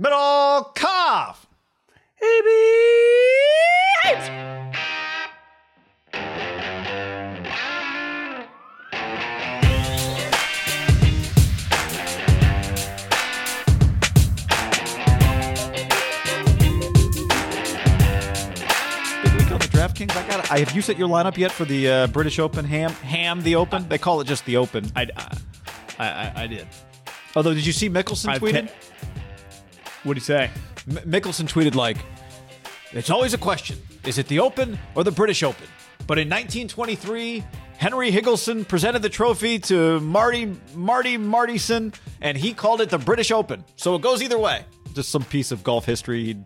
Middlecoff. Big week on the DraftKings. I got. I have you set your lineup yet for the uh, British Open? Ham, ham the Open. They call it just the Open. I, I, I, I did. Although, did you see Mickelson I've tweeted? What'd he say? M- Mickelson tweeted like, "It's always a question: is it the Open or the British Open?" But in 1923, Henry Higginson presented the trophy to Marty Marty Martyson, and he called it the British Open. So it goes either way. Just some piece of golf history. He'd,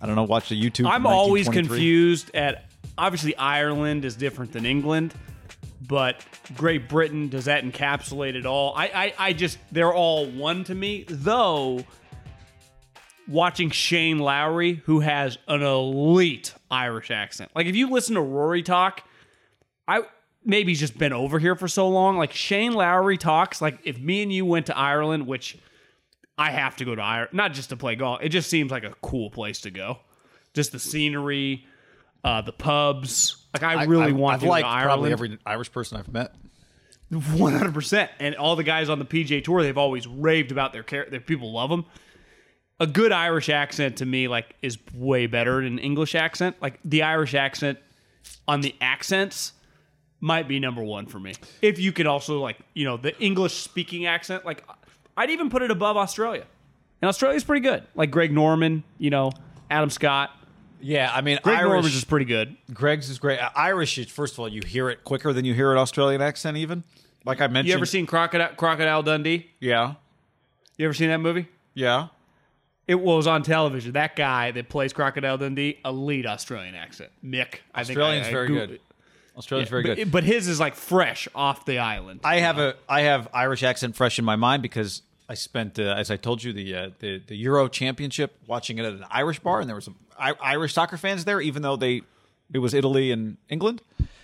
I don't know. Watch the YouTube. I'm always confused at obviously Ireland is different than England, but Great Britain does that encapsulate it all? I, I, I just they're all one to me. Though watching Shane Lowry, who has an elite Irish accent, like if you listen to Rory talk, I maybe he's just been over here for so long. Like Shane Lowry talks, like if me and you went to Ireland, which I have to go to Ireland, not just to play golf. It just seems like a cool place to go. Just the scenery, uh, the pubs. Like I really want I've to go to probably every Irish person I've met. One hundred percent. And all the guys on the PGA Tour, they've always raved about their care. Their people love them. A good Irish accent to me, like, is way better than an English accent. Like the Irish accent on the accents might be number one for me. If you could also like, you know, the English speaking accent, like, I'd even put it above Australia. And Australia's pretty good. Like Greg Norman, you know, Adam Scott. Yeah, I mean, Greg Irish. Norman's is pretty good. Greg's is great. Uh, Irish, is- first of all, you hear it quicker than you hear an Australian accent. Even like I mentioned. You ever seen Crocodile Crocodile Dundee? Yeah, You ever seen that movie? yeah. It was on television. That guy that plays Crocodile Dundee, elite Australian accent. Mick. I think Australian's I- I very Goog- good. Australian's Yeah, very but, good. But his is like fresh off the island. I have a I have Irish accent fresh in my mind because I spent, uh, as I told you, the, uh, the the Euro Championship watching it at an Irish bar, and there were some I- Irish soccer fans there, even though they it was Italy and England,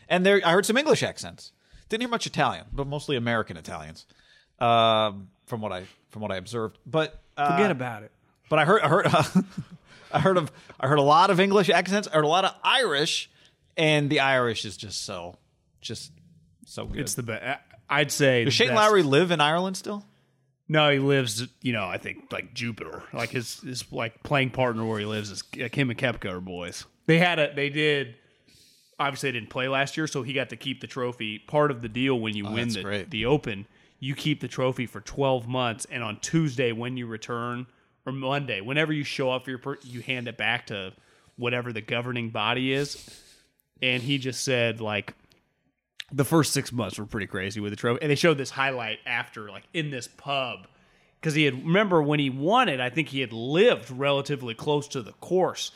and there I heard some English accents. Didn't hear much Italian, but mostly American Italians, um, from what I from what I observed. But uh, Forget about it. But I heard I heard I heard of I heard a lot of English accents, I heard a lot of Irish, and the Irish is just so just so good. It's the best. I'd say. Does Shane best- Lowry live in Ireland still? No, he lives. You know, I think like Jupiter. Like his his like playing partner where he lives is like him and Koepka are boys. They had a. They did. Obviously, they didn't play last year, so he got to keep the trophy. Part of the deal when you oh, win Oh, that's the great. the Open, you keep the trophy for twelve months, and on Tuesday when you return or Monday, whenever you show up for your, per- you hand it back to whatever the governing body is. And he just said like the first six months were pretty crazy with the trophy. And they showed this highlight after, like in this pub, because he had remember when he won it. I think he had lived relatively close to the course.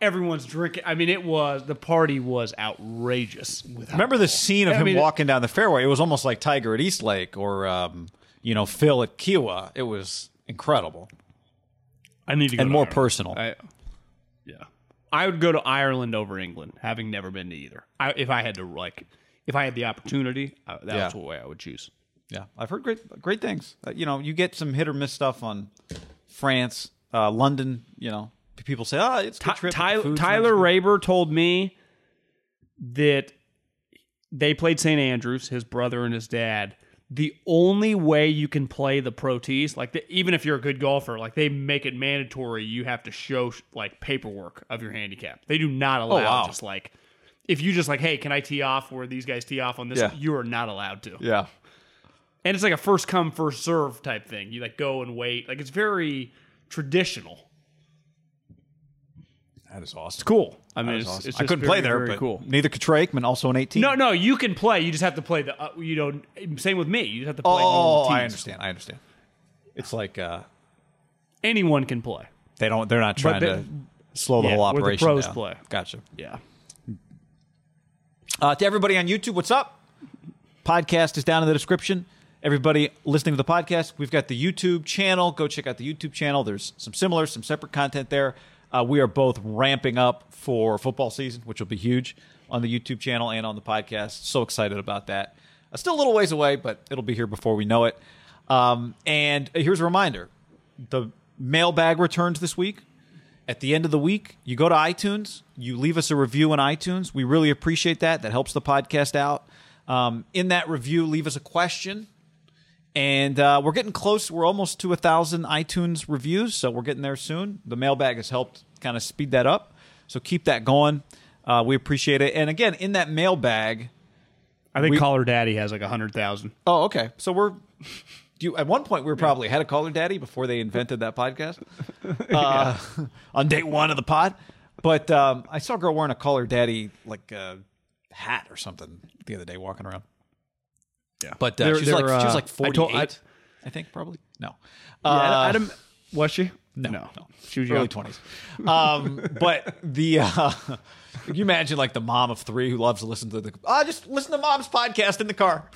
Everyone's drinking. I mean, it was the party was outrageous. With Remember the scene of I him mean- walking down the fairway? It was almost like Tiger at East Lake or um, you know Phil at Kiawah. It was incredible I need to go and to more Ireland. personal. I, yeah, I would go to Ireland over England, having never been to either. I, if I had to like, if I had the opportunity, uh, that Yeah. the way I would choose. yeah, I've heard great great things. Uh, you know, you get some hit or miss stuff on France, uh, London. You know, people say, "Oh, it's a good Ty- trip." Tyler, Tyler nice." Raber told me that they played St. Andrews, his brother and his dad. The only way you can play the Pro Tees, like the, even if you're a good golfer, like they make it mandatory, you have to show like paperwork of your handicap. They do not oh, allow Oh, wow. just like if you just like, hey, can I tee off where these guys tee off on this? Yeah. You are not allowed to. Yeah, And it's like a first come first serve type thing. You like go and wait. Like it's very traditional. that is awesome. Cool. I mean, it's, awesome. it's I couldn't very, play there, but cool. neither could Trey Aikman, also an 18. No, no, you can play. You just have to play the. Uh, you know, same with me. You just have to play. Oh, I understand. I understand. It's like uh, Anyone can play. they don't. They're not trying the- to slow the yeah, whole operation the pros down. play. Gotcha. Yeah. Uh, to everybody on YouTube, what's up? Podcast is down in the description. Everybody listening to the podcast, we've got the YouTube channel. Go check out the YouTube channel. There's some similar, some separate content there. Uh, we are both ramping up for football season, which will be huge on the YouTube channel and on the podcast. So excited about that. Uh, still a little ways away, but it'll be here before we know it. Um, and here's a reminder: the mailbag returns this week. At the end of the week, you go to iTunes, you leave us a review on iTunes. We really appreciate that. That helps the podcast out. Um, in that review, leave us a question. And uh, we're getting close. We're almost to a thousand iTunes reviews, so we're getting there soon. The mailbag has helped kind of speed that up. So keep that going. Uh, we appreciate it. And again, in that mailbag, I think We- Call Her Daddy has like a hundred thousand. Oh, okay. So we're you at one point we were probably ahead of Call Her Daddy before they invented that podcast uh, on day one of the pod. But um, I saw a girl wearing a Call Her Daddy like uh, hat or something the other day walking around. Yeah, But uh, They're- she was like they're, she was uh, like I I- I, think probably no. Yeah, Uh, Adam, was she? no, no, no. She was early twenties. Um, but the uh, can you imagine like the mom of three who loves to listen to the ah just listen to mom's podcast in the car.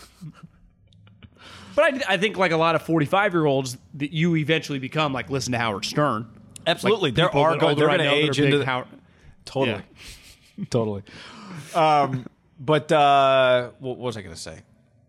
But I, I think like a lot of forty-five year olds that you eventually become like listen to Howard Stern. Absolutely, Like, there are that they're I going to know that are age into the, Howard. Totally. totally. Um, but uh, what was I going to say?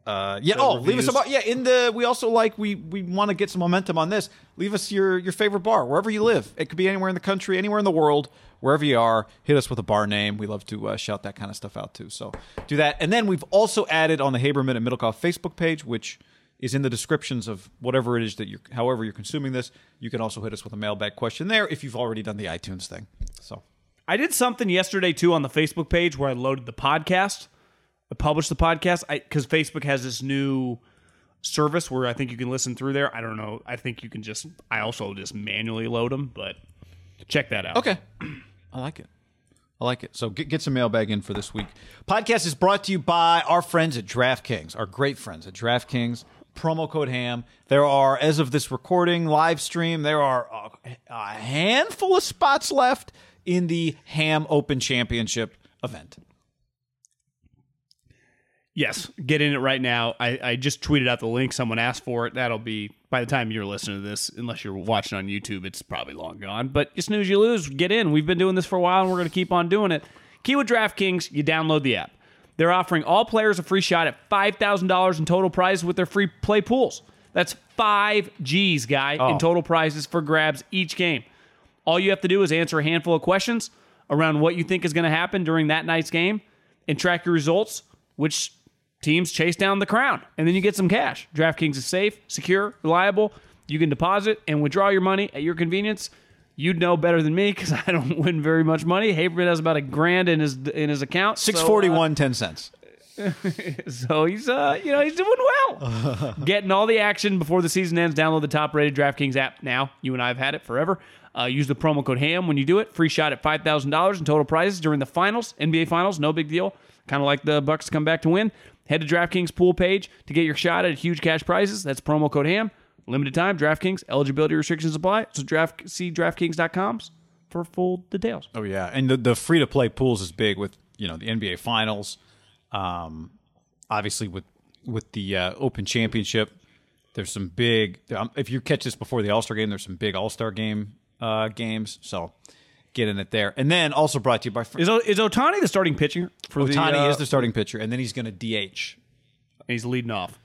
Uh, yeah. oh, leave us reviews. about yeah. In the we also like we we want to get some momentum on this. Leave us your your favorite bar wherever you live. It could be anywhere in the country, anywhere in the world, wherever you are. Hit us with a bar name. We love to uh, shout that kind of stuff out too. So do that. And then we've also added on the Haberman and Middlecoff Facebook page, which is in the descriptions of whatever it is that you're, however you're consuming this. You can also hit us with a mailbag question there if you've already done the iTunes thing. So. I did something yesterday too on the Facebook page where I loaded the podcast, I published the podcast because Facebook has this new service where I think you can listen through there. I don't know. I think you can just. I also just manually load them, but check that out. Okay. I like it. I like it. So get, get some mailbag in for this week. Podcast is brought to you by our friends at DraftKings, our great friends at DraftKings. Promo code HAM. There are, as of this recording, live stream, there are a, a handful of spots left in the HAM Open Championship event. Yes, get in it right now. I, I just tweeted out the link. Someone asked for it. That'll be by the time you're listening to this, unless you're watching on YouTube, it's probably long gone. But you snooze, you lose. Get in. We've been doing this for a while, and we're going to keep on doing it. Key with DraftKings, you download the app. They're offering all players a free shot at five thousand dollars in total prizes with their free play pools. That's five G's, guy, in oh. total prizes for grabs each game. All you have to do is answer a handful of questions around what you think is going to happen during that night's game and track your results, which teams chase down the crown. And then you get some cash. DraftKings is safe, secure, reliable. You can deposit and withdraw your money at your convenience. You'd know better than me because I don't win very much money. Haberman has about a grand in his in his account. so, uh, Six forty one, ten cents. so he's uh you know he's doing well getting all the action before the season ends download the top rated draftkings app now you and i have had it forever uh, use the promo code ham when you do it free shot at $5000 in total prizes during the finals nba finals no big deal kind of like the bucks come back to win head to draftkings pool page to get your shot at huge cash prizes that's promo code ham limited time draftkings eligibility restrictions apply so draft see draftkings.com for full details Oh yeah, and the, the free to play pools is big with you know the NBA Finals, um, obviously with with the uh, Open Championship. There's some big. Um, if you catch this before the All Star game, there's some big All Star game uh, games. So get in it there, and then also brought to you by is, is ohtani the starting pitcher for the Ohtani uh, is the starting pitcher, and then he's going to DH. he's leading off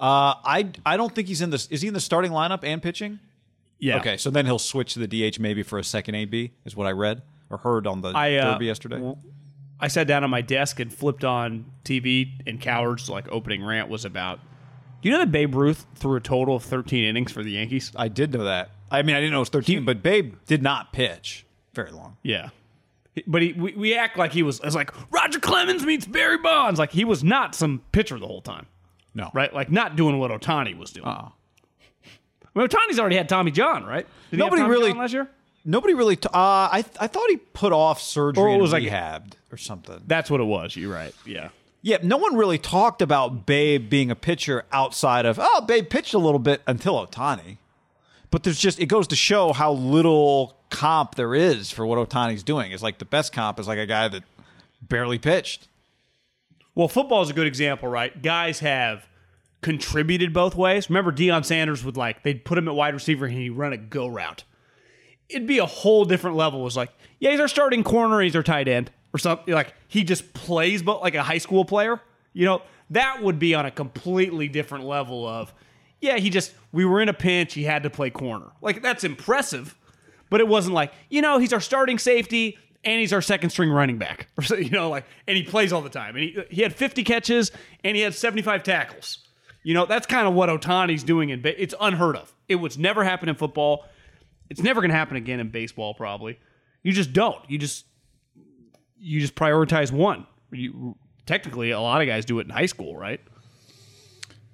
Uh, I I don't think he's in this. Is he in the starting lineup and pitching? yeah Okay, so then he'll switch to the DH maybe for a second AB, is what I read or heard on the I, uh, Derby yesterday. I sat down at my desk and flipped on TV, and Cowherd's like opening rant was about. Do you know that Babe Ruth threw a total of 13 innings for the Yankees? I did know that. I mean, I didn't know it was 13, but Babe did not pitch very long. Yeah, but he, we, we act like he was. It's like Roger Clemens meets Barry Bonds. Like he was not some pitcher the whole time, No. right? Like not doing what Ohtani was doing. Uh-uh. I mean, Ohtani's already had Tommy John, right? Did he have Nobody Tommy really- John last year. Nobody really. T- uh, I I thought he put off surgery Or it and was like- rehabbed or something. That's what it was. You're right. Yeah. Yeah, no one really talked about Babe being a pitcher outside of oh, Babe pitched a little bit until Ohtani. But there's just it goes to show how little comp there is for what Ohtani's doing. It's like the best comp is like a guy that barely pitched. Well, football is a good example, right? Guys have contributed both ways. Remember, Deion Sanders would like they'd put him at wide receiver and he'd run a go route. It'd be a whole different level. It was like, yeah, he's our starting corner, he's our tight end, or something. Like he just plays, but like a high school player. You know, that would be on a completely different level of yeah, he just we were in a pinch, he had to play corner. Like that's impressive, but it wasn't like you know he's our starting safety and he's our second string running back, or so, you know, like and he plays all the time, and he he had 50 catches and he had 75 tackles. You know, that's kind of what Ohtani's doing in it's unheard of. It was never happened in football. It's never going to happen again in baseball probably. You just don't. You just you just prioritize one. You technically a lot of guys do it in high school, right?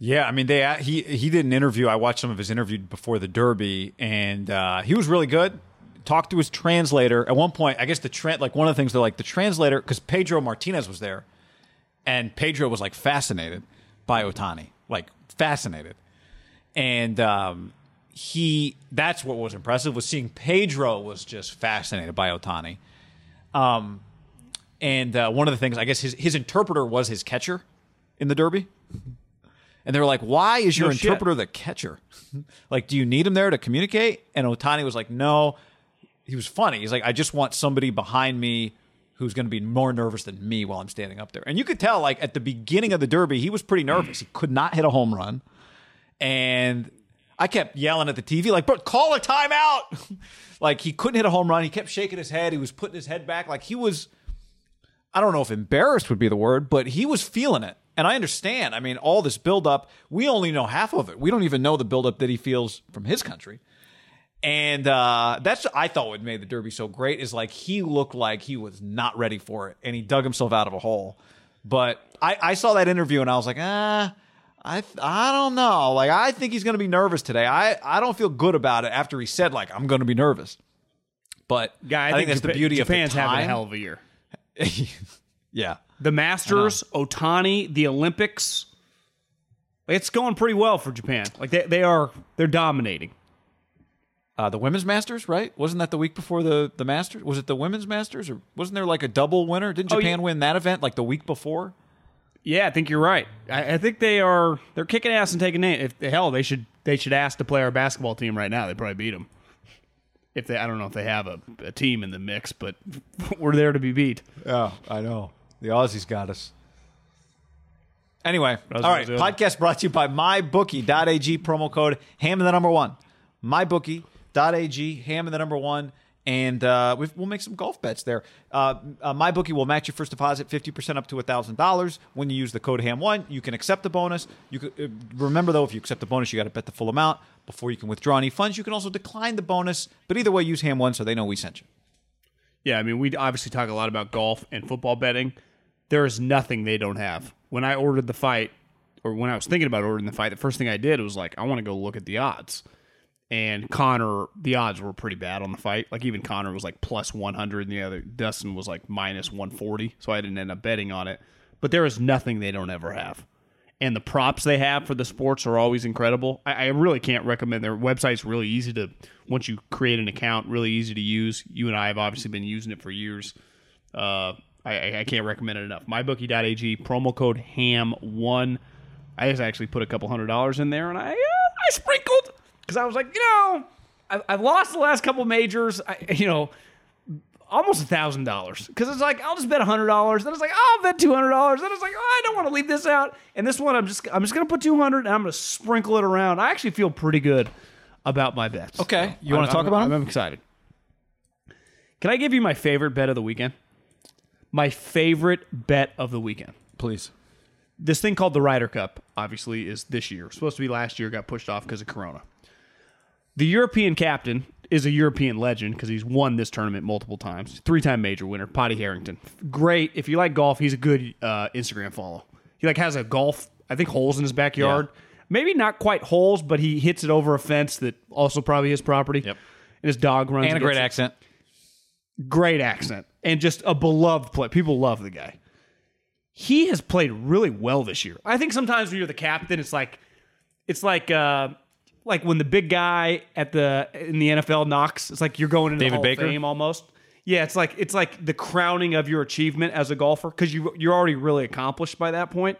Yeah, I mean, they he he did an interview. I watched some of his interview before the Derby, and uh, he was really good. Talked to his translator at one point. I guess the trend, like one of the things they're like the translator, because Pedro Martinez was there, and Pedro was like fascinated by Ohtani, like fascinated, and um, he that's what was impressive was seeing Pedro was just fascinated by Ohtani. Um, and uh, one of the things, I guess his his interpreter was his catcher in the Derby. And they were like, "Why is your No shit. interpreter the catcher? like, do you need him there to communicate?" And Ohtani was like, "No." He was funny. He's like, "I just want somebody behind me who's going to be more nervous than me while I'm standing up there." And you could tell, like at the beginning of the Derby, he was pretty nervous. He could not hit a home run, and I kept yelling at the TV, like, "But call a timeout!" like he couldn't hit a home run. He kept shaking his head. He was putting his head back, like he was. I don't know if embarrassed would be the word, but he was feeling it. And I understand. I mean, all this buildup, we only know half of it. We don't even know the buildup that he feels from his country. And uh, that's I thought what made the Derby so great is like he looked like he was not ready for it, and he dug himself out of a hole. But I, I saw that interview and I was like, ah, I I don't know. Like I think he's going to be nervous today. I I don't feel good about it after he said like I'm going to be nervous. But Guy, I, think, that's Japan- the beauty Japan's of the time. having a hell of a year. yeah. The Masters, Ohtani, the Olympics. It's going pretty well for Japan. Like they, they are they're dominating. Uh, the women's masters, right? Wasn't that the week before the the masters? Was it the women's masters, or wasn't there like a double winner? Didn't Oh, Japan yeah. win that event like the week before? Yeah, I think you're right. I, I think they are they're kicking ass and taking name. If hell, they should they should ask to play our basketball team right now. They probably beat them. If they, I don't know if they have a, a team in the mix, but we're there to be beat. Yeah, I know. The Aussies got us. Anyway, all right. Podcast brought to you by MyBookie.ag promo code ham and the number one. MyBookie.ag ham and the number one. And uh, we've, we'll make some golf bets there. Uh, uh, MyBookie will match your first deposit 50% up to $1,000. When you use the code HAM1, you can accept the bonus. You could, uh, Remember, though, if you accept the bonus, you got to bet the full amount before you can withdraw any funds. You can also decline the bonus. But either way, use HAM1 so they know we sent you. Yeah, I mean, we obviously talk a lot about golf and football betting. There is nothing they don't have. When I ordered the fight, or when I was thinking about ordering the fight, the first thing I did was like, I want to go look at the odds. And Connor, the odds were pretty bad on the fight. Like even Connor was like plus 100, and the other Dustin was like minus 140. So I didn't end up betting on it. But there is nothing they don't ever have. And the props they have for the sports are always incredible. I, I really can't recommend their website's really easy to once you create an account, really easy to use. You and I have obviously been using it for years. Uh, I, I- can't recommend it enough. MyBookie.ag promo code ham1. I just actually put a couple hundred dollars in there, and I uh, I sprinkled because I was like, you know, I, I've lost the last couple majors. I, you know, almost a thousand dollars because it's like I'll just bet a hundred dollars. Then it's like oh, I'll bet two hundred dollars. Then it's like oh, I don't want to leave this out. And this one, I'm just I'm just gonna put two hundred and I'm gonna sprinkle it around. I actually feel pretty good about my bets. Okay. You wanna I'm- talk about I'm, 'em? I'm excited. Can I give you my favorite bet of the weekend? My favorite bet of the weekend Please. this thing called the Ryder Cup, obviously, is this year. Supposed to be last year, got pushed off because of Corona. The European captain is a European legend because he's won this tournament multiple times. Three time major winner, Paddy Harrington. Great. If you like golf, he's a good uh, Instagram follow. He like has a golf, I think, holes in his backyard. Maybe not quite holes, but he hits it over a fence that also probably his property. Yep. And his dog runs. And a great it accent. great accent and just a beloved player. People love the guy. He has played really well this year. I think sometimes when you're the captain, it's like it's like uh like when the big guy at the in the NFL knocks. It's like you're going into David the Hall Baker? of Fame almost. Yeah, it's like it's like the crowning of your achievement as a golfer because you you're already really accomplished by that point.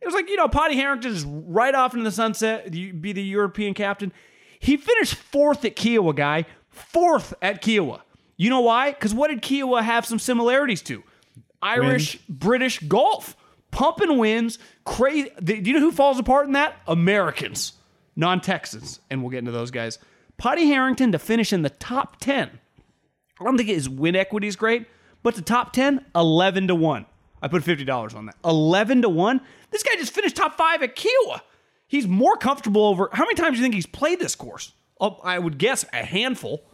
It was like you know, Paddy Harrington is right off into the sunset. You be the European captain. He finished fourth at Kiawah, guy. Fourth at Kiawah. You know why? Because what did Kiawah have some similarities to? Irish, British golf, pumping wins, crazy. Do you know who falls apart in that? Americans. non Texans, and we'll get into those guys. Paddy Harrington to finish in the top 10. I don't think his win equity is great, but the top 10, 11 to 1. I put $50 on that. 11 to 1? This guy just finished top 5 at Kiawah. He's more comfortable over. How many times do you think he's played this course? Oh, I would guess a handful.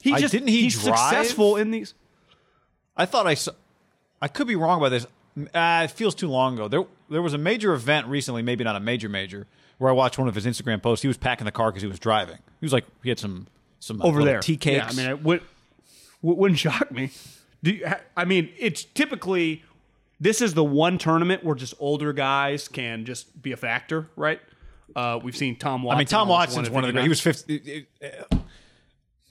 He I- just didn't he he's drive? successful in these. I thought I saw. I could be wrong about this. Uh, it feels too long ago. There, there was a major event recently, maybe not a major major, where I watched one of his Instagram posts. He was packing the car because he was driving. He was like, he had some some uh, over little there. tea cakes. Yeah, I mean, it would, w- wouldn't shock me. Do you, ha- I mean, it's typically this is the one tournament where just older guys can just be a factor, right? Uh, we've seen Tom Watson. I mean, Tom almost Watson's won one of the at great. He was fifth.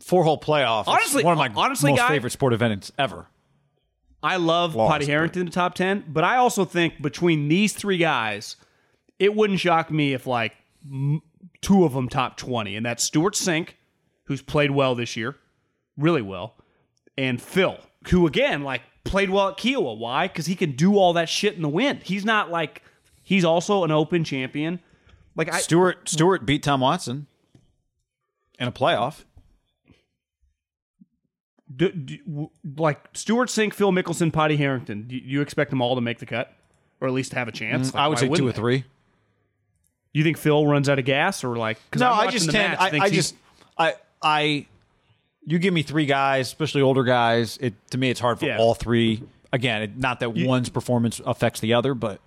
Four hole playoff. Honestly- one of my honestly, most guy- favorite sport events ever. I love Lost, Potty Harrington in the top 10, but I also think between these three guys, it wouldn't shock me if like m- two of them top 20, and that's Stewart Cink, who's played well this year, really well, and Phil, who again, like played well at Kiawah. Why? Because he can do all that shit in the wind. He's not like, he's also an open champion. Like, I, Stewart Stewart beat Tom Watson in a playoff. Do, do, like Stewart Cink, Phil Mickelson, Paddy Harrington, do you expect them all to make the cut? Or at least have a chance? Mm, like, I would say two or they? three. You think Phil runs out of gas or like? No, I just tend. match, I, I just. I. I. You give me three guys, especially older guys. It to me, it's hard for Yeah. all three. Again, it, not that one's performance affects the other, but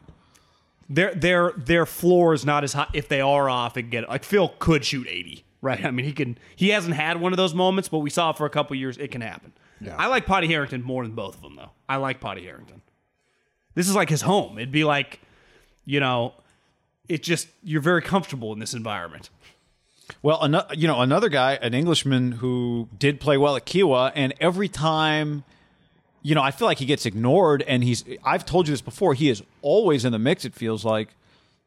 their their their floor is not as high. If they are off, and get. Like Phil could shoot eighty, right? I mean, he can. He hasn't had one of those moments, but we saw for a couple years it can happen. Yeah. I like Paddy Harrington more than both of them, though. I like Paddy Harrington. This is like his home. It'd be like, you know, it just you're very comfortable in this environment. Well, ano- you know, another guy, an Englishman who did play well at Kiawah, and every time, you know, I feel like he gets ignored, and he's. I've told you this before. He is always in the mix. It feels like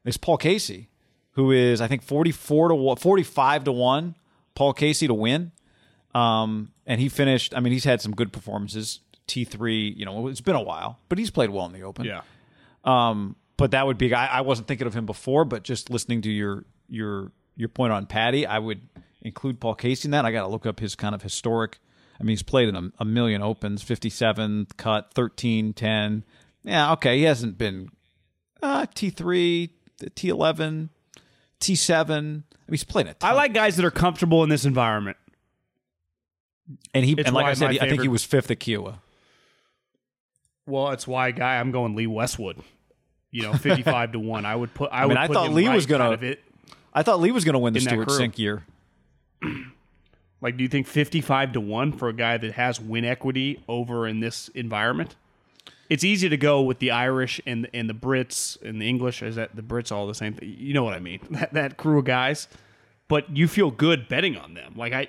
it's Paul Casey, who is I think forty four to one, forty five to one. Paul Casey to win, um, and he finished. I mean, he's had some good performances. T three, you know, it's been a while, but he's played well in the Open. Um, but that would be I, I wasn't thinking of him before, but just listening to your your your point on Paddy, I would include Paul Casey in that. I got to look up his kind of historic. I mean, he's played in a, a million opens, 57 cut, 13, 10. Yeah, okay, he hasn't been uh, T3, T11, T7. I mean, he's played it. I like guys that are comfortable in this environment. and he it's and like why I said, my he- I think he was fifth at Kiawah. Well, it's why, guy, I'm going Lee Westwood. You know, 55 to one. I would put. I, mean, would I put thought him Lee right was gonna- of it. I thought Lee was going to win the In that Stewart crew. Cink year. Like, do you think 55 to 1 for a guy that has win equity over in this environment? It's easy to go with the Irish and and the Brits and the English. Is that the Brits all the same thing? You know what I mean? That, that crew of guys. But you feel good betting on them. Like, I.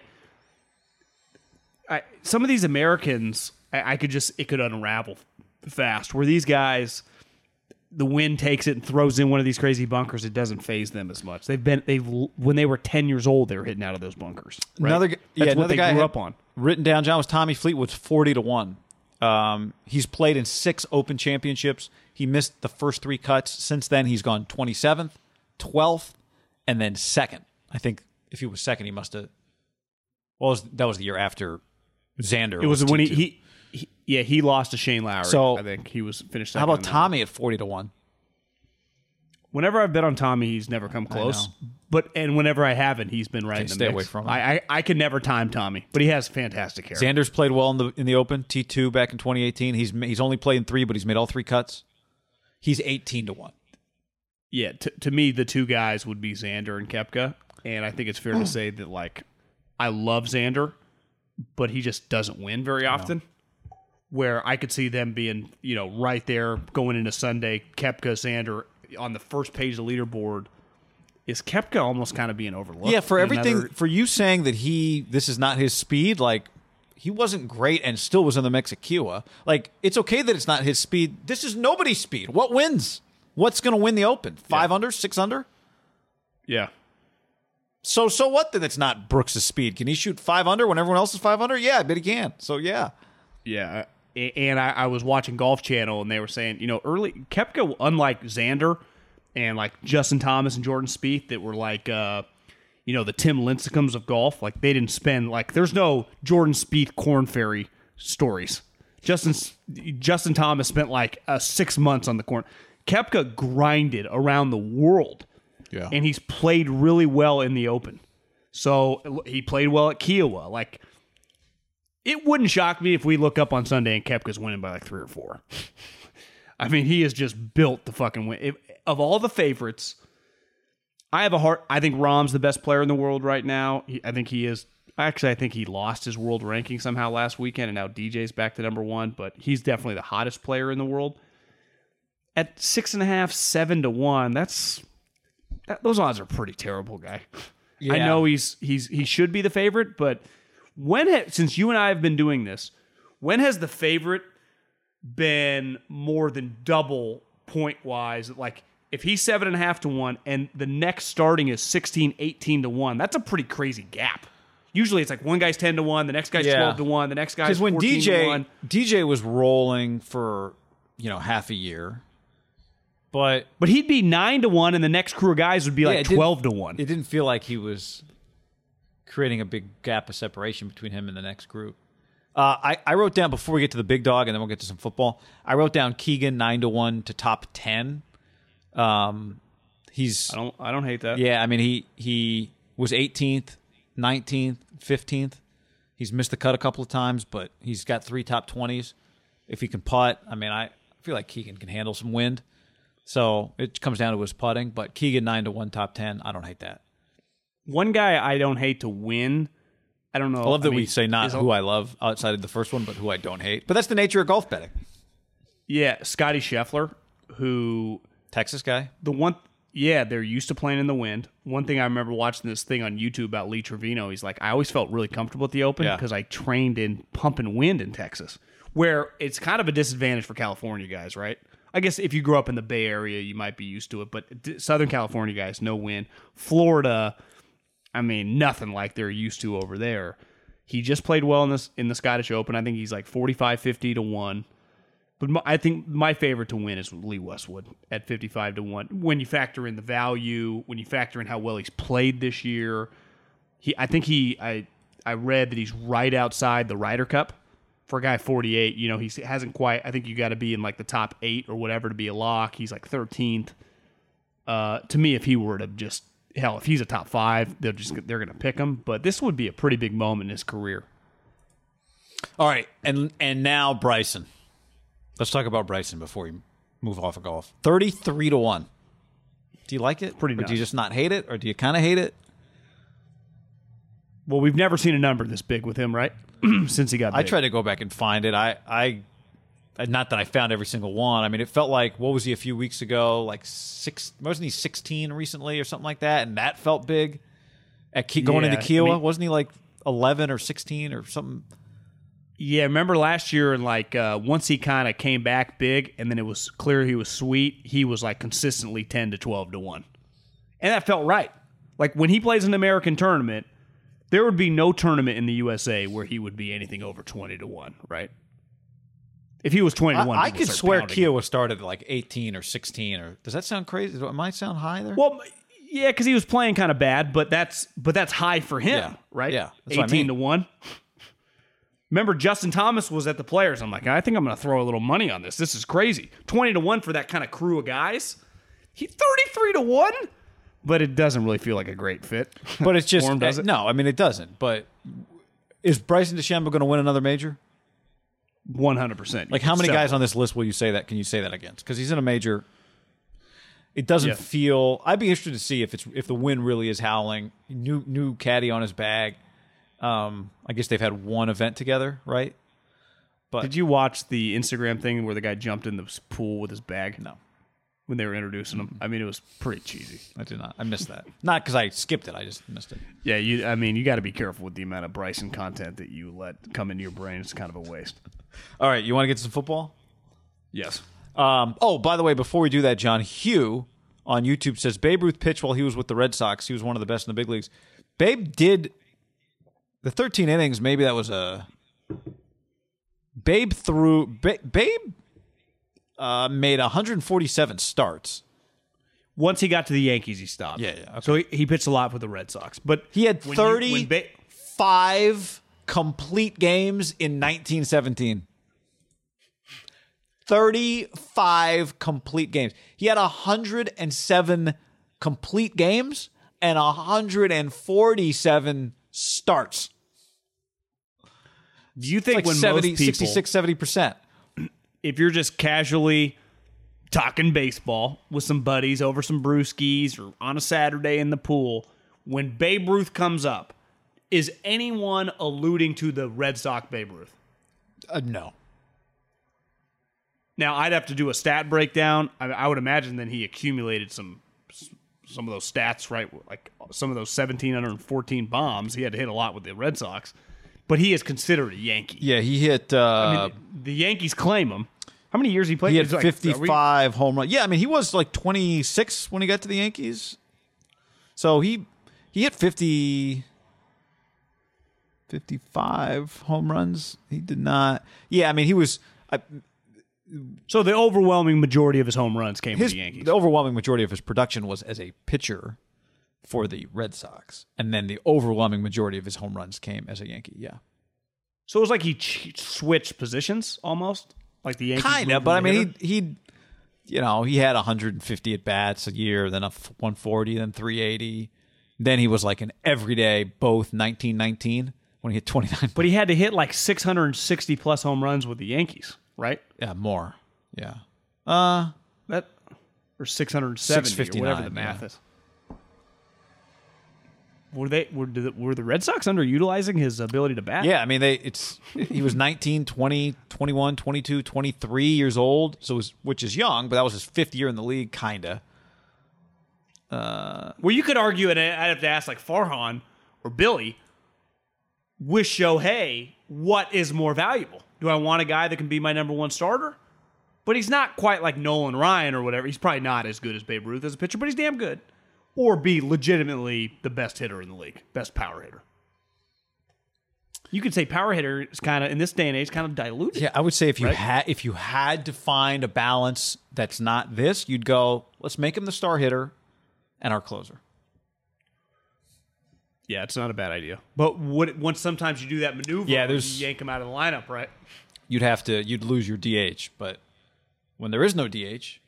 I some of these Americans, I, I could just, it could unravel fast. Where these guys, the wind takes it and throws in one of these crazy bunkers, it doesn't phase them as much. They've been, they've, when they were 10 years old, they were hitting out of those bunkers. right? Another, yeah, That's what another they guy grew up on. Written down, John was Tommy Fleetwood's forty to one. Um, he's played in six Open championships. He missed the first three cuts. Since then, he's gone twenty seventh, twelfth, and then second. I think if he was second, he must have. Well, was- that was the year after Xander. It was when he, he, he, yeah, he lost to Shane Lowry. So- I think he was finished. How about. Tommy at forty to one? Whenever I've bet on Tommy, he's never come close. But and whenever I haven't, he's been right in the stay mix. away from him. I, I I can never time Tommy, but he has fantastic hair. Xander's played well in the in the Open T two back in twenty eighteen. He's he's only played in three, but he's made all three cuts. He's eighteen to one. yeah, to, to me, the two guys would be Xander and Koepka, and I think it's fair to mm. say that like I love Xander, but he just doesn't win very often. Where I could see them being, you know, right there going into Sunday, Koepka, Xander on the first page of the leaderboard. Is Koepka almost kind of being overlooked? Yeah, for everything another- for you saying that he this is not his speed, like he wasn't great and still was in the mix at Kiawah. Like it's okay that it's not his speed. This is nobody's speed. What wins? What's going to win the Open? Five under, six under. yeah, So so what? Then it's not Brooks' speed. Can he shoot five under when everyone else is five under? Yeah, I bet he can. So yeah, Yeah, and I, I was watching Golf Channel, and they were saying, you know, early Koepka, unlike Xander, and like Justin Thomas and Jordan Spieth that were like, uh, you know, the Tim Lincecums of golf. Like they didn't spend like there's no Jordan Spieth Korn Ferry stories. Justin Justin Thomas spent like uh, six months on the corn. Koepka grinded around the world, Yeah. and he's played really well in the Open. So he played well at Kiawah. Like it wouldn't shock me if we look up on Sunday and Koepka's winning by like three or four. I mean, he has just built the fucking win. If, of all the favorites, I have a heart. I think Rahm's the best player in the world right now. He, I think he is. Actually, I think he lost his world ranking somehow last weekend, and now DJ's back to number one. But he's definitely the hottest player in the world. At six and a half, seven to one, that's that, those odds are pretty terrible, guy. I know he's he's he should be the favorite, but when ha- since you and I have been doing this, when has the favorite been more than double point wise? Like if he's seven and a half to one and the next starting is 16, 18 to one, that's a pretty crazy gap. Usually it's like one guy's 10 to one, the next guy's Yeah. 12 to one, the next guy's when 14 to DJ one. DJ was rolling for you know half a year, but But he'd be nine to one, and the next crew of guys would be Yeah, like 12 to one. it didn't feel like he was creating a big gap of separation between him and the next group. Uh, I, I wrote down before we get to the big dog, and then we'll get to some football. I wrote down Keegan nine to one to top ten. Um, he's I don't I don't hate that. yeah. I mean he he was 18th, 19th, 15th. He's missed the cut a couple of times, but he's got three top twenties. If he can putt, I mean I feel like Keegan can handle some wind. So it comes down to his putting, but Keegan nine to one top ten. I don't hate that. One guy I don't hate to win. I don't know. I love that mean, we say not who I love outside of the first one, but who I don't hate. But that's the nature of golf betting. Yeah, Scotty Scheffler, who Texas guy. the one yeah they're used to playing in the wind one thing i remember watching this thing on youtube about lee trevino he's like i always felt really comfortable at the open Yeah. because i trained in pumping wind in texas where it's kind of a disadvantage for california guys right i guess if you grew up in the bay area you might be used to it but southern california guys no wind florida i mean nothing like they're used to over there he just played well in this in the scottish open i think he's like 45 50 to 1 but my, I think my favorite to win is Lee Westwood at 55 to 1. When you factor in the value, when you factor in how well he's played this year, he I think he I I read that he's right outside the Ryder Cup for a guy 48. You know, he hasn't quite I think you got to be in like the top 8 or whatever to be a lock. He's like 13th. Uh to me if he were to just hell, if he's a top 5, they're just they're going to pick him, but this would be a pretty big moment in his career. All right, and and now Bryson. Let's talk about Bryson before we move off of golf. Thirty-three to one. Do you like it? Pretty Or do you just not hate it, or do you kind of hate it? Well, we've never seen a number this big with him, right? Since he got I tried to go back and find it. I, I, not that I found every single one. I mean, it felt like what was he a few weeks ago? Like six, wasn't he sixteen recently or something like that? And that felt big. At Ki- going Yeah, into I Kiawah, mean- wasn't he like eleven or sixteen or something? Yeah, remember last year and like uh, once he kind of came back big, and then it was clear he was sweet. He was like consistently ten to twelve to one, and that felt right. Like when he plays an American tournament, there would be no tournament in the USA where he would be anything over twenty to one, right? If he was 21, I, I could swear him. Kiawah started at like eighteen or sixteen. Or does that sound crazy? It might sound high there. Well, yeah, because he was playing kind of bad, but that's but that's high for him, Yeah. right? Yeah, that's what I eighteen mean. to one. Remember, Justin Thomas was at the players. I'm like, I think I'm going to throw a little money on this. This is crazy. Twenty to one for that kind of crew of guys. He thirty three to one, but it doesn't really feel like a great fit. but it's just For does eh, it? no. I mean, it doesn't. But is Bryson DeChambeau going to win another major? One hundred percent. Like, how many guys on this list will you say that? Can you say that against? Because he's in a major. It doesn't Yeah. feel. I'd be interested to see if it's if the wind really is howling. New new caddy on his bag. Um, I guess they've had one event together, right? But did you watch the Instagram thing where the guy jumped in the pool with his bag? No, When they were introducing him, I mean, it was pretty cheesy. I did not. I missed that. Not because I skipped it. I just missed it. Yeah, you. I mean, you got to be careful with the amount of Bryson content that you let come into your brain. It's kind of a waste. All right, you want to get to some football? Yes. Um, oh, by the way, before we do that, John Hugh on YouTube says Babe Ruth pitched while he was with the Red Sox. He was one of the best in the big leagues. Babe did the 13 innings. Maybe that was a Babe threw. Ba- Babe uh, made 147 starts, Once he got to the Yankees, he stopped. Yeah, yeah, okay. So he, he pitched a lot for the Red Sox, but He had when you- when 35 Ba- complete games in 1917. 35 complete games. He had 107 complete games and 147 starts. do you think Like when 70, most people, 66, 70%. If you're just casually talking baseball with some buddies over some brewskis or on a Saturday in the pool, when Babe Ruth comes up, is anyone alluding to the Red Sox Babe Ruth? Uh, no. Now I'd have to do a stat breakdown. I, I would imagine then he accumulated some some of those stats, right? Like some of those seventeen hundred and fourteen bombs. He had to hit a lot with the Red Sox, but he is considered a Yankee. Yeah, he hit uh, I mean, the Yankees claim him. How many years he played? he had It's like- are we- 55 home runs. Yeah, I mean, he was like 26 when he got to the Yankees. So he he hit 50 55 home runs. He did not. Yeah, I mean, he was I, so the overwhelming majority of his home runs came his from the Yankees. the overwhelming majority of his production was as a pitcher for the Red Sox, and then the overwhelming majority of his home runs came as a Yankee. Yeah, so it was like he ch- switched positions almost, like the Yankees. kind of. But I mean, hitter. he he, you know, he had 150 at bats a year, then a 140, then 380. Then he was like an everyday both 1919 when he hit 29. but he had to hit like six hundred and sixty plus home runs with the Yankees, right? yeah, more. Yeah. Uh, That or six hundred and seventy or whatever the math yeah. is. Were they were the, were the Red Sox underutilizing his ability to bat? yeah, I mean, they it's he was 19, 20, 21, 22, 23 years old, so it was, which is young, but that was his fifth year in the league, kinda. Uh, well, you could argue, and I'd have to ask like Farhan or Billy, with Shohei, what is more valuable? Do I want a guy that can be my number one starter? But he's not quite like Nolan Ryan or whatever. He's probably not as good as Babe Ruth as a pitcher, but he's damn good. Or be legitimately the best hitter in the league, best power hitter. You could say power hitter is kind of in this day and age kind of diluted. Yeah, I would say if you Right? had if you had to find a balance that's not this, you'd go, let's make him the star hitter and our closer. Yeah, it's not a bad idea. But what, once sometimes you do that maneuver, Yeah, there's- you yank him out of the lineup, right? You'd have to you'd lose your DH, but when there is no DH,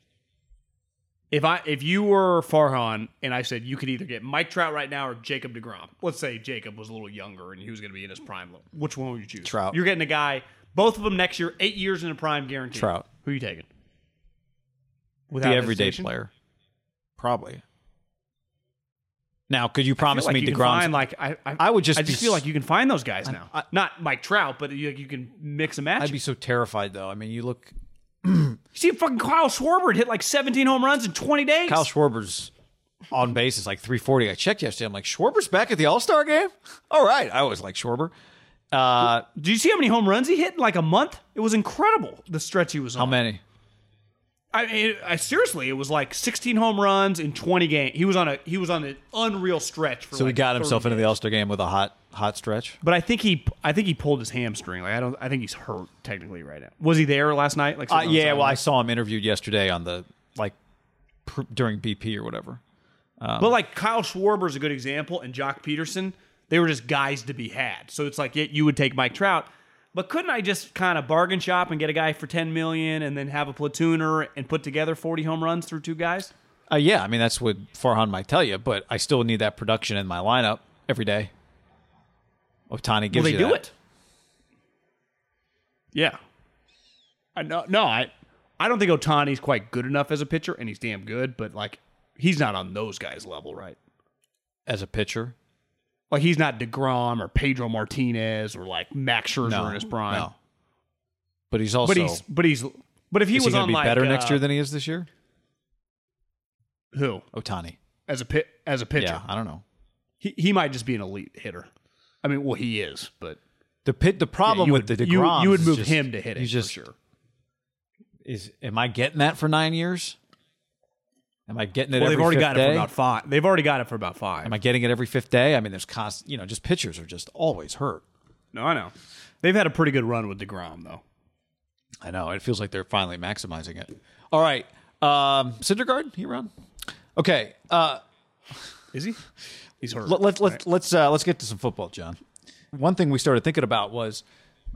If I if you were Farhan and I said you could either get Mike Trout right now or Jacob Degrom, let's say Jacob was a little younger and he was going to be in his prime. Which one would you choose? Trout. You're getting a guy, both of them next year, eight years in a prime guarantee. Trout. Who are you taking? the everyday hesitation? player. Probably. Now, could you promise like me you DeGrom's find like I, I, I would just I just feel like you can find those guys now. I- Not Mike Trout, but you, you can mix and match. I'd be so terrified though. I mean, you look You see, fucking Kyle Schwarber hit like 17 home runs in 20 days. Kyle Schwarber's on base is like 340. I checked yesterday. I'm like, Schwarber's back at the All Star game? All right. I always like Schwarber. Uh, Do you see how many home runs he hit in like a month? It was incredible. The stretch he was on. how many? I mean, I seriously, it was like 16 home runs in 20 games. He was on a he was on an unreal stretch. For So he got himself 30 into the games. All Star game with a hot hot stretch. But I think he I think he pulled his hamstring. Like I don't I think he's hurt technically right now. Was he there last night? Like Uh, sitting on the yeah, well, I saw him interviewed yesterday on the like pr- during BP or whatever. But like Kyle Schwarber is a good example, and Joc Pederson, they were just guys to be had. So it's like yeah, you would take Mike Trout, but couldn't I just kind of bargain shop and get a guy for 10 million and then have a platooner and put together 40 home runs through two guys? Uh, yeah, I mean that's what Farhan might tell you, but I still need that production in my lineup every day. Ohtani gives Well, they you do that. it. Yeah. I no, no, I I don't think Ohtani's quite good enough as a pitcher, and he's damn good, but like he's not on those guys' level, right? as a pitcher. Like he's not Degrom or Pedro Martinez or like Max Scherzer No, in his prime. no. But he's also but he's but he's but if he is was he going on to be like better next uh, year than he is this year? who Ohtani. as a pit as a pitcher, Yeah, I don't know. he he might just be an elite hitter. I mean, well, he is, but The pit, the problem you with would, the you, you would move just- him to hit it he's just for sure. is. Am I getting that for nine years? Am I getting it? Well, every they've already fifth got day? it for about five. They've already got it for about five. Am I getting it every fifth day? I mean, there's constant. You know, just pitchers are just always hurt. no, I know. They've had a pretty good run with Degrom though. I know. It feels like they're finally maximizing it. All right, um, Syndergaard, he run. Okay, uh, Is he? He's hurt. let, let, let, let's uh, let's get to some football, John. One thing we started thinking about was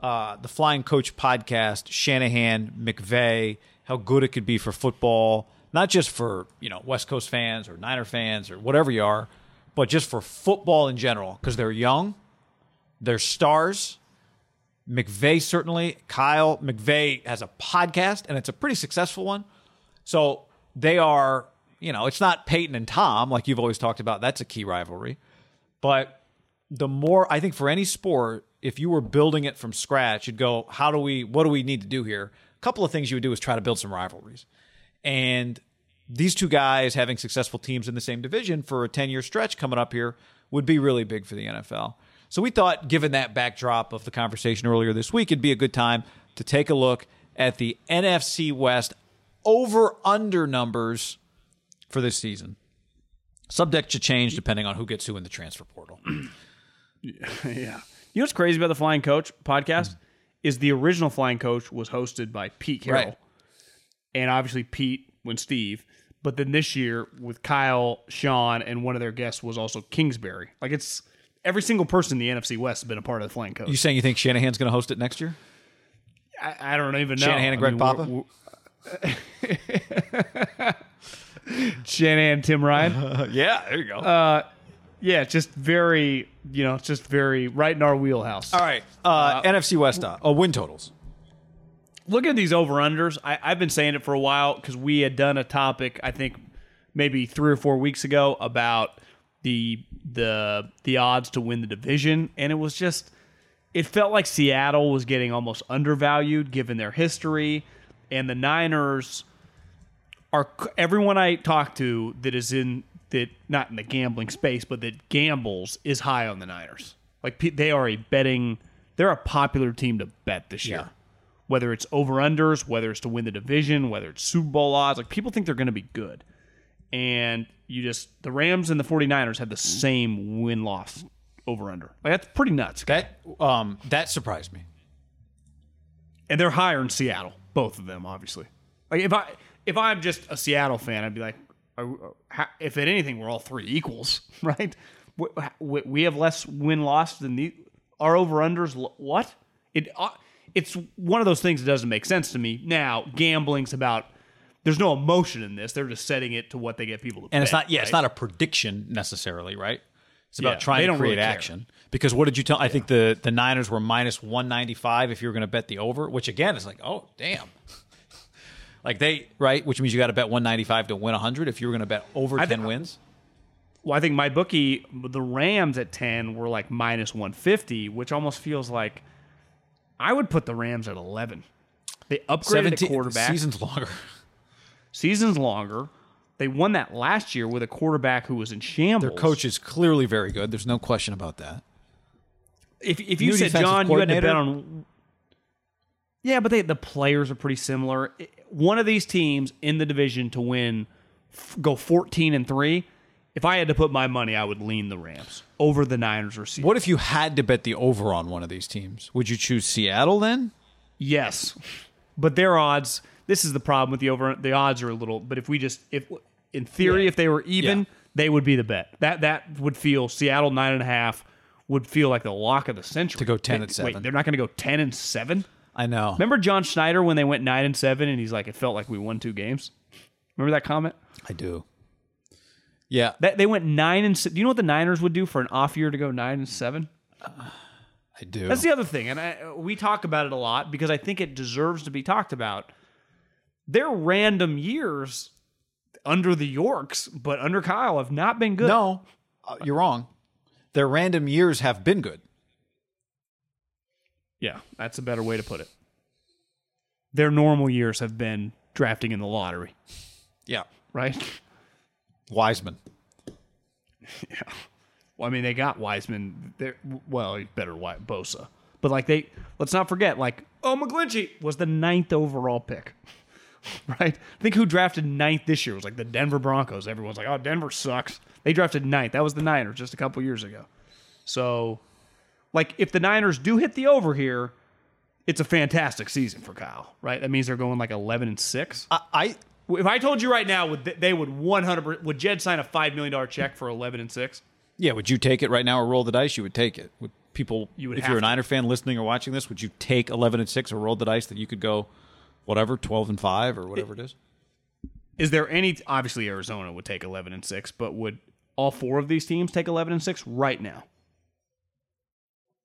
uh, the Flying Coach podcast, Shanahan, McVay, how good it could be for football, not just for you know West Coast fans or Niner fans or whatever you are, but just for football in general because they're young, they're stars. McVay certainly, Kyle McVay has a podcast and it's a pretty successful one. So they are, you know, it's not Peyton and Tom like you've always talked about. That's a key rivalry. But the more I think for any sport, if you were building it from scratch, you'd go, how do we what do we need to do here? A couple of things you would do is try to build some rivalries. And these two guys having successful teams in the same division for a 10-year stretch coming up here would be really big for the NFL. So we thought given that backdrop of the conversation earlier this week, it'd be a good time to take a look at the NFC West over under numbers for this season. Subject to change depending on who gets who in the transfer portal. yeah. You know what's crazy about the Flying Coach podcast is the original Flying Coach was hosted by Pete Carroll, Right. and obviously Pete when Steve. But then this year with Kyle, Sean, and one of their guests was also Kingsbury. Like it's every single person in the NFC West has been a part of the Flying Coach. You saying you think Shanahan's going to host it next year? I, I don't even know. Shanahan and I Greg mean, Papa? we're- we're- Shanahan, Tim Ryan. yeah, there you go. Yeah, just very, you know, it's just very right in our wheelhouse. All right, uh, NFC West. Uh, oh, win totals. Look at these over unders. I, I've been saying it for a while because we had done a topic, I think maybe three or four weeks ago about the the the odds to win the division, and it was just it felt like Seattle was getting almost undervalued given their history, and the Niners are everyone I talk to that is in that not in the gambling space, but that gambles is high on the Niners. Like they are a betting, they're a popular team to bet this year. Yeah. Whether it's over unders, whether it's to win the division, whether it's Super Bowl odds, like people think they're going to be good. And you just the Rams and the 49ers have the same win loss over under. Like that's pretty nuts. That um, that surprised me. and they're higher in Seattle, both of them, obviously. Like if I if I'm just a Seattle fan, I'd be like, how- if at anything, we're all three equals, right? We, have less win loss than the our over unders. What it uh, it's one of those things that doesn't make sense to me. Now gambling's about. There's no emotion in this. They're just setting it to what they get people to. And it's not. Yeah, it's not a prediction necessarily, right? It's about Yeah, trying to create really action. Because what did you tell? I think the the Niners were minus one ninety five if you were going to bet the over, which again is like, oh damn. Like they right, which means you got to bet one ninety five to win hundred. If you were going to bet over I ten thi- wins, Well, I think my bookie, the Rams at 10 were like minus 150, which almost feels like I would put the Rams at 11. They upgraded a quarterback. seasons longer. Season's longer. They won that last year with a quarterback who was in shambles. Their coach is clearly very good. There's no question about that. If, if you New said, John, you had to bet on. Yeah, but they, the players are pretty similar. One of these teams in the division to win, f- go 14 and 3. If I had to put my money, I would lean the Rams over the Niners or Seattle. What if you had to bet the over on one of these teams? Would you choose Seattle then? Yes, but their odds. This is the problem with the over. The odds are a little. But if we just if in theory, Yeah. if they were even, Yeah. they would be the bet. That that would feel Seattle nine and a half would feel like the lock of the century To go 10 and seven. Wait, they're not going to go ten and seven. I know. Remember John Schneider when they went nine and seven, and he's like, it felt like we won two games. Remember that comment? I do. Yeah, That they went nine and. Do you know what the Niners would do for an off year to go nine and seven? I do. That's the other thing, and I, we talk about it a lot because I think it deserves to be talked about. Their random years under the Yorks, but under Kyle, have not been good. No, uh, you're wrong. Their random years have been good. Yeah, that's a better way to put it. Their normal years have been drafting in the lottery, Yeah. right? Wiseman. Yeah. Well, I mean, they got Wiseman. They're, well, he's better Wi- Bosa, but like they, let's not forget, like oh McGlinchey was the ninth overall pick, right? I think who drafted ninth this year was like the Denver Broncos. Everyone's like, oh, Denver sucks. They drafted ninth. That was the Niners just a couple years ago. So, like, if the Niners do hit the over here, it's a fantastic season for Kyle, right? That means they're going like eleven and six. I, I If I told you right now, would they- they would 100 would Jed sign a five million dollar check for 11 and six? Yeah, would you take it right now or roll the dice? You would take it. Would people, You would if you're a to. Niner fan listening or watching this, would you take 11 and 6 or roll the dice that you could go whatever, 12 and 5 or whatever it is? Is there any? Obviously, Arizona would take 11 and six, but would all four of these teams take 11 and six right now?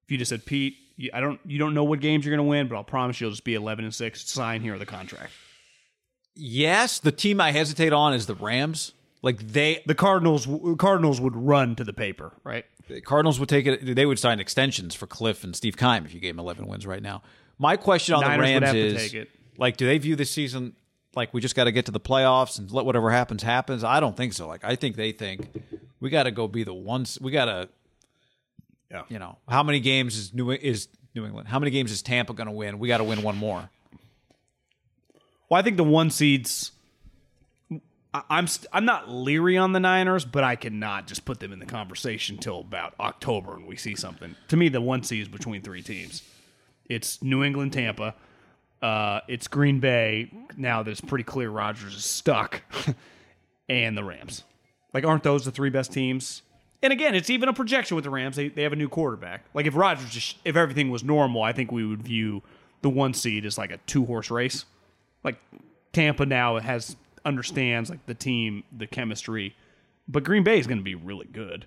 If you just said, Pete, you, I don't, you don't know what games you're going to win, but I'll promise you'll just be 11 and six. Sign here the contract. Yes, the team I hesitate on is the Rams. Like they The Cardinals, Cardinals would run to the paper, right? the Cardinals would take it. They would sign extensions for Kliff and Steve Keim if you gave them 11 wins right now. My question on Niners the would Rams have to is take it. like, do they view this season like we just got to get to the playoffs and let whatever happens happens? I don't think so. Like, I think they think we got to go be the ones. We got to, Yeah. you know, how many games is New is New England? How many games is Tampa going to win? We got to win one more. Well, I think the one seeds. I- I'm st- I'm not leery on the Niners, but I cannot just put them in the conversation till about October and we see something. To me, the one seed is between three teams. It's New England, Tampa. Uh, it's Green Bay. Now that it's pretty clear Rodgers is stuck, and the Rams. Like, aren't those the three best teams? And again, it's even a projection with the Rams. They, they have a new quarterback. Like if Rodgers just if everything was normal, I think we would view the one seed as like a two horse race like Tampa now has understands like the team, the chemistry, but Green Bay is going to be really good.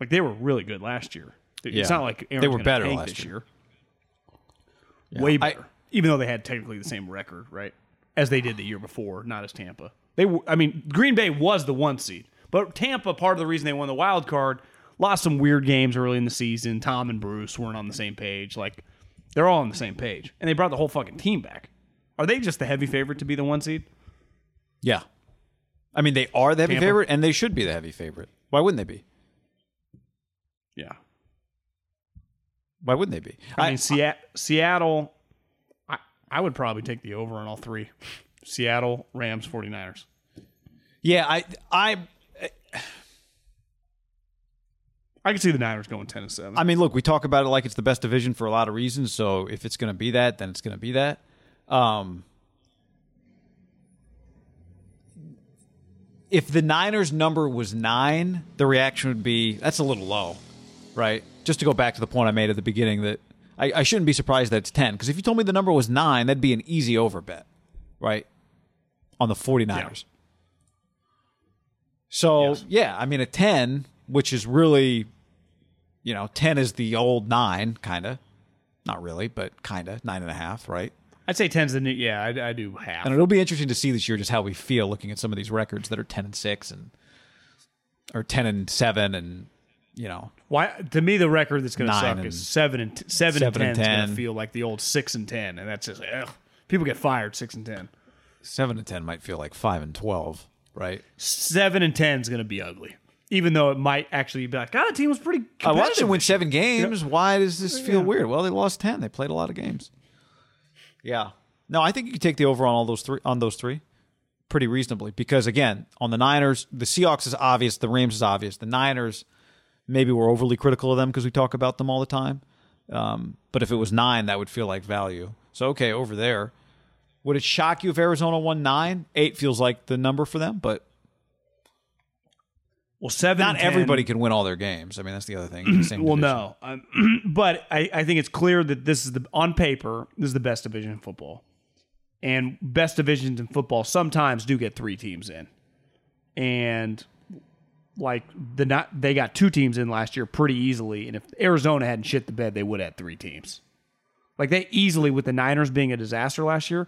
Like they were really good last year. It's Yeah. not like Aaron's They were better last this year. year. Way I- better, even though they had technically the same record, right, as they did the year before, not as Tampa. They, were, I mean, Green Bay was the one seed, but Tampa, part of the reason they won the wild card, lost some weird games early in the season. Tom and Bruce weren't on the same page. Like they're all on the same page, and they brought the whole fucking team back. Are they just the heavy favorite to be the one seed? Yeah, I mean they are the heavy Tampa? favorite, and they should be the heavy favorite. Why wouldn't they be? Yeah. Why wouldn't they be? I, mean, Seat- Seattle, I, I would probably take the over on all three Seattle, Rams, 49ers. yeah, I, I, I can see the Niners going 10 and 7. I mean, look, we talk about it like it's the best division for a lot of reasons. So if it's going to be that, then it's going to be that. Um, if the Niners number was nine, the reaction would be that's a little low, right? Just to go back to the point I made at the beginning that I, I shouldn't be surprised that it's 10. Because if you told me the number was nine, that'd be an easy over bet, right? On the 49ers. So, Yes. yeah, I mean, a 10, which is really, you know, 10 is the old nine, kind of. Not really, but kind of. Nine and a half, right? I'd say 10's the new, yeah, I, I do half. And it'll be interesting to see this year just how we feel looking at some of these records that are 10 and 6 and or 10 and 7 and you know Why to me the record that's going to suck is seven and t- seven, Seven and and ten is going to feel like the old six and ten, and that's just ugh. people get fired six and ten. 7 and 10 might feel like 5 and 12, right? Seven and ten is going to be ugly, even though it might actually be like, God, the team was pretty. I watched them win this year." 7 games. Why does this feel weird? Well, they lost 10. They played a lot of games. Yeah. No, I think you could take the over on all those three on those three pretty reasonably because again, on the Niners, the Seahawks is obvious, the Rams is obvious. The Niners maybe we're overly critical of them because we talk about them all the time. Um, but if it was 9, that would feel like value. So okay, over there. Would it shock you if Arizona won 9? 8 feels like the number for them, but Well, seven. not and 10 everybody can win all their games. I mean, that's the other thing. The Well, division. no, um, but I, I think it's clear that this is the on paper this is the best division in football, and best divisions in football sometimes do get three teams in, and like the not they got two teams in last year pretty easily, and if Arizona hadn't shit the bed, they would have had three teams. Like they easily with the Niners being a disaster last year,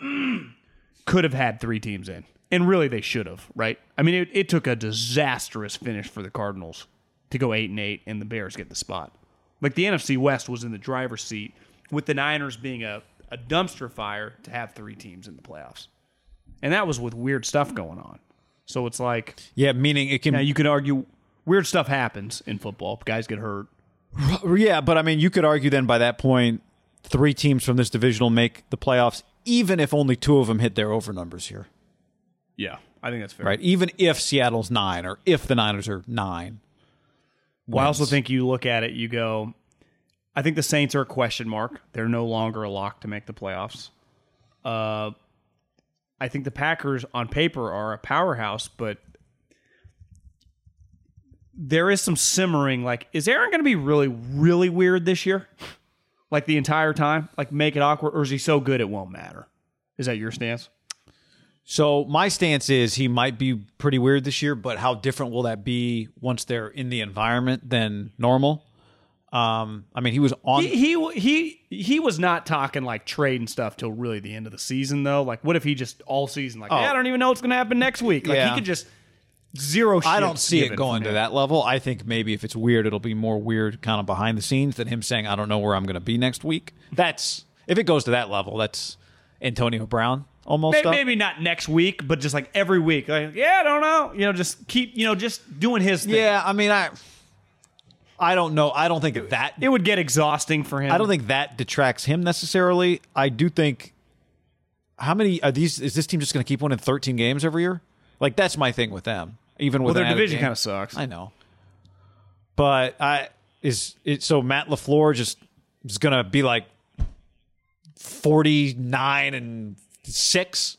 could have had three teams in. And really, they should have, right? I mean, it, it took a disastrous finish for the Cardinals to go eight and eight, and the Bears get the spot. Like the NFC West was in the driver's seat, with the Niners being a, a dumpster fire to have three teams in the playoffs, and that was with weird stuff going on. So it's like Yeah, meaning it can now you could argue weird stuff happens in football. Guys get hurt. Yeah, but I mean, you could argue then by that point, three teams from this division will make the playoffs, even if only two of them hit their over numbers here, Yeah, I think that's fair. right? Even if Seattle's nine or if the Niners are nine. Well, I also think you look at it, you go, I think the Saints are a question mark. They're no longer a lock to make the playoffs. Uh, I think the Packers on paper are a powerhouse, but there is some simmering. Like, is Aaron going to be really, really weird this year? Like the entire time? Like, make it awkward? Or is he so good it won't matter? Is that your stance? So my stance is he might be pretty weird this year, but how different will that be once they're in the environment than normal? Um, I mean, he was on. He, he he he was not talking like trade and stuff till really the end of the season though. Like, what if he just all season like, yeah, I don't even know what's going to happen next week. Like, Yeah. he could just zero. I don't see it going to that level. I think maybe if it's weird, it'll be more weird kind of behind the scenes than him saying, I don't know where I'm going to be next week. That's if it goes to that level, that's Antonio Brown almost. May- stuff. Maybe not next week, but just like every week. Like, yeah, I don't know. You know, just keep, you know, just doing his thing. Yeah, I mean, I, I don't know. I don't think that. It would get exhausting for him. I don't think that detracts him necessarily. I do think. How many are these? Is this team just going to keep winning 13 games every year? Like that's my thing with them. Even with Well, their division kind of sucks. I know, but I is it so Matt Lafleur just is going to be like 49 and six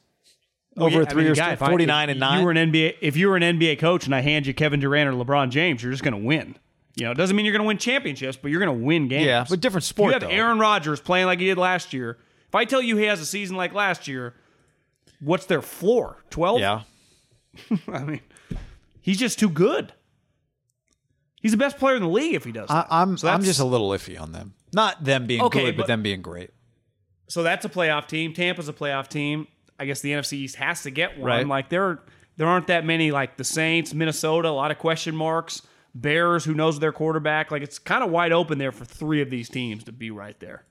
oh, Well, over yeah, a I three mean, years. guy, 49 and nine. You were an NBA. If you were an NBA coach and I hand you Kevin Durant or LeBron James, you're just going to win. You know, it doesn't mean you're going to win championships, but you're going to win games. Yeah, but different If sport, You have though. Aaron Rodgers playing like he did last year. If I tell you he has a season like last year, what's their floor? Twelve. yeah. I mean, he's just too good. He's the best player in the league if he does. I, that. I'm So I'm just a little iffy on them. Not them being Okay, good, but, but- them being great. So that's a playoff team. Tampa's a playoff team. I guess the NFC East has to get one. Right. Like there, there aren't that many. Like the Saints, Minnesota, a lot of question marks. Bears, who knows their quarterback? Like it's kind of wide open there for three of these teams to be right there.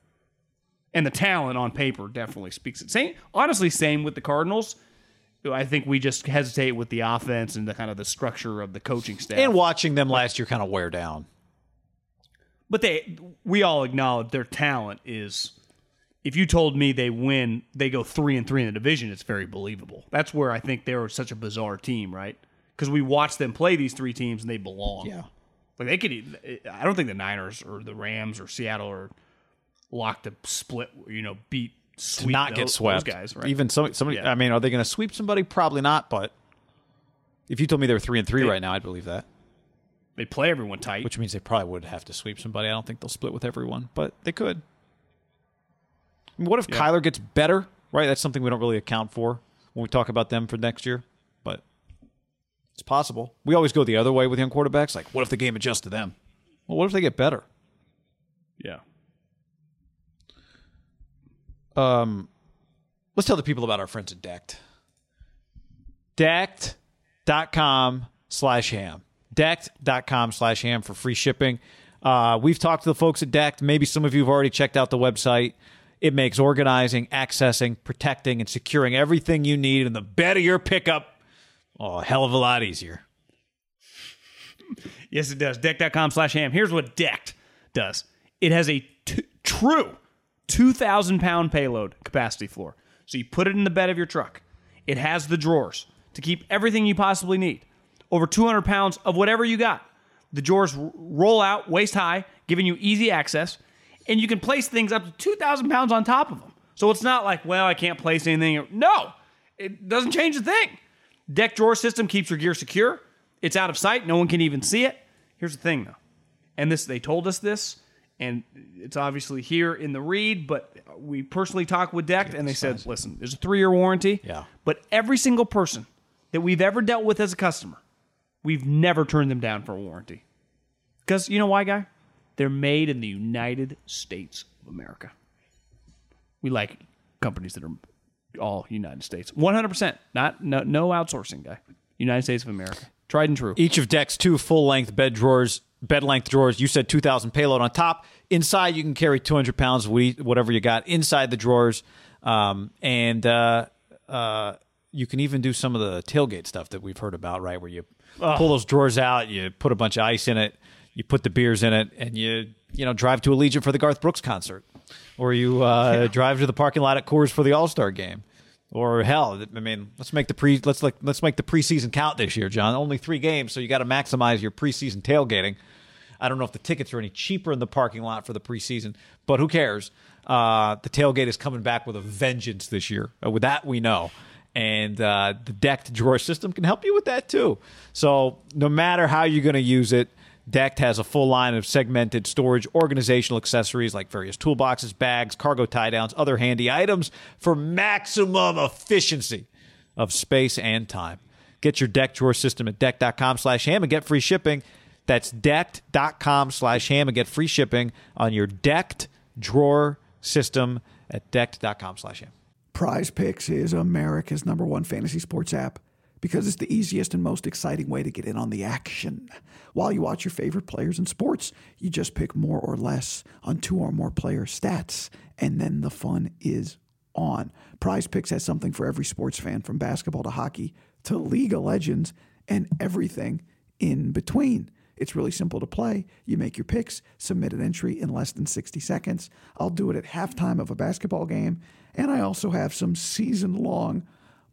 And the talent on paper definitely speaks it. Same, honestly, same with the Cardinals. I think we just hesitate with the offense and the kind of the structure of the coaching staff. And watching them last year kind of wear down. But they, we all acknowledge their talent is. If you told me they win, they go three and three in the division, it's very believable. That's where I think they're such a bizarre team, right? Because we watch them play these three teams and they belong. Yeah, like they could. I don't think the Niners or the Rams or Seattle are locked to split. You know, beat sweep not those, get swept. guys, right? Even some, somebody. Yeah. I mean, are they going to sweep somebody? Probably not. But if you told me they were three and three right now, I'd believe that. they play everyone tight. Which means they probably would have to sweep somebody. I don't think they'll split with everyone, but they could. Mean, what if Kyler gets better? Right, that's something we don't really account for when we talk about them for next year. But it's possible. We always go the other way with young quarterbacks. Like, what if the game adjusts to them? Well, what if they get better? yeah. Um, let's tell the people about our friends at Decked. Decked.com slash ham. Decked.com slash ham for free shipping. Uh, we've talked to the folks at Decked. Maybe some of you have already checked out the website. It makes organizing, accessing, protecting, and securing everything you need in the bed of your pickup oh, a hell of a lot easier. Yes, it does. Decked.com slash ham. Here's what Decked does it has a t- true 2,000 pound payload capacity floor. So you put it in the bed of your truck. It has the drawers to keep everything you possibly need. Over 200 pounds of whatever you got. The drawers roll out waist high, giving you easy access, and you can place things up to 2,000 pounds on top of them. So it's not like, well, I can't place anything. No, it doesn't change a thing. Decked drawer system keeps your gear secure. It's out of sight. No one can even see it. Here's the thing, though, and this they told us this, and it's obviously here in the read. But we personally talked with Decked, and they said, "Listen, there's a three-year warranty. Yeah. but every single person that we've ever dealt with as a customer, we've never turned them down for a warranty. Because you know why, guy? They're made in the United States of America. We like companies that are all United States. 100%. Not no, no outsourcing, guy. United States of America. Tried and true. Each of Deck's two full length bed drawers, bed length drawers. You said 2,000 payload on top. Inside, you can carry 200 pounds of whatever you got inside the drawers. Um, and uh, uh, you can even do some of the tailgate stuff that we've heard about, right? Where you pull those drawers out, you put a bunch of ice in it, you put the beers in it, and you you know drive to Allegiant for the Garth Brooks concert, or you uh, drive to the parking lot at Coors for the All Star game. Or hell, I mean, let's make the pre let's like let's make the preseason count this year, John. Only three games, so you got to maximize your preseason tailgating. I don't know if the tickets are any cheaper in the parking lot for the preseason, but who cares? Uh, the tailgate is coming back with a vengeance this year. Uh, with that, we know. And uh, the decked drawer system can help you with that too. So, no matter how you're going to use it, Decked has a full line of segmented storage organizational accessories like various toolboxes, bags, cargo tie downs, other handy items for maximum efficiency of space and time. Get your decked drawer system at decked.com slash ham and get free shipping. That's decked.com slash ham and get free shipping on your decked drawer system at decked.com slash ham. Prize Picks is America's number one fantasy sports app because it's the easiest and most exciting way to get in on the action. While you watch your favorite players in sports, you just pick more or less on two or more player stats, and then the fun is on. Prize Picks has something for every sports fan, from basketball to hockey to League of Legends and everything in between. It's really simple to play. You make your picks, submit an entry in less than 60 seconds. I'll do it at halftime of a basketball game, and I also have some season long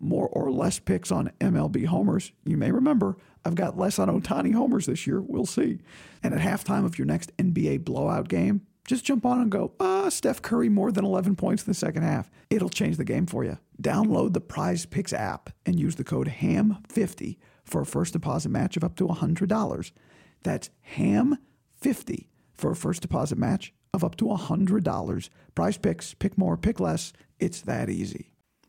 more or less picks on MLB homers. You may remember I've got less on Ohtani homers this year. We'll see. And at halftime of your next NBA blowout game, just jump on and go, ah, Steph Curry more than 11 points in the second half. It'll change the game for you. Download the Prize Picks app and use the code HAM50 for a first deposit match of up to $100. That's HAM50 for a first deposit match of up to $100. Prize Picks, pick more, pick less. It's that easy.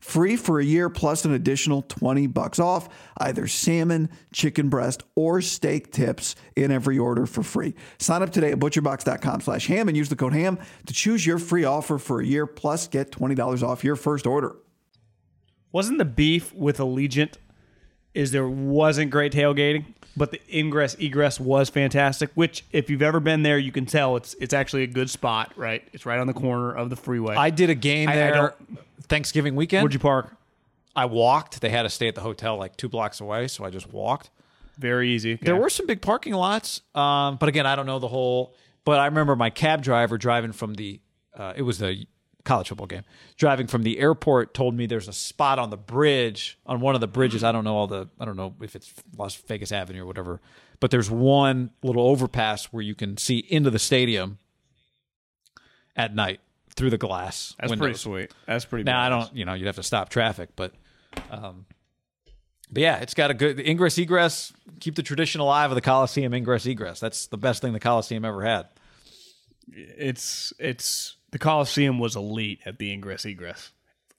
free for a year plus an additional 20 bucks off either salmon, chicken breast, or steak tips in every order for free. Sign up today at butcherbox.com slash ham and use the code ham to choose your free offer for a year plus get $20 off your first order. Wasn't the beef with Allegiant is there wasn't great tailgating, but the ingress egress was fantastic. Which, if you've ever been there, you can tell it's it's actually a good spot. Right, it's right on the corner of the freeway. I did a game I- I there Thanksgiving weekend. Where'd you park? I walked. They had to stay at the hotel like two blocks away, so I just walked. Very easy. There Yeah. were some big parking lots, um, but again, I don't know the whole. But I remember my cab driver driving from the. Uh, it was the college football game. Driving from the airport, told me there's a spot on the bridge on one of the bridges. I don't know all the. I don't know if it's Las Vegas Avenue or whatever, but there's one little overpass where you can see into the stadium at night through the glass. That's windows. pretty sweet. That's pretty. Now I don't, you know, you'd have to stop traffic, but, um, but yeah, it's got a good ingress egress. Keep the tradition alive of the Coliseum ingress egress. That's the best thing the Coliseum ever had. It's it's the Coliseum was elite at the ingress egress.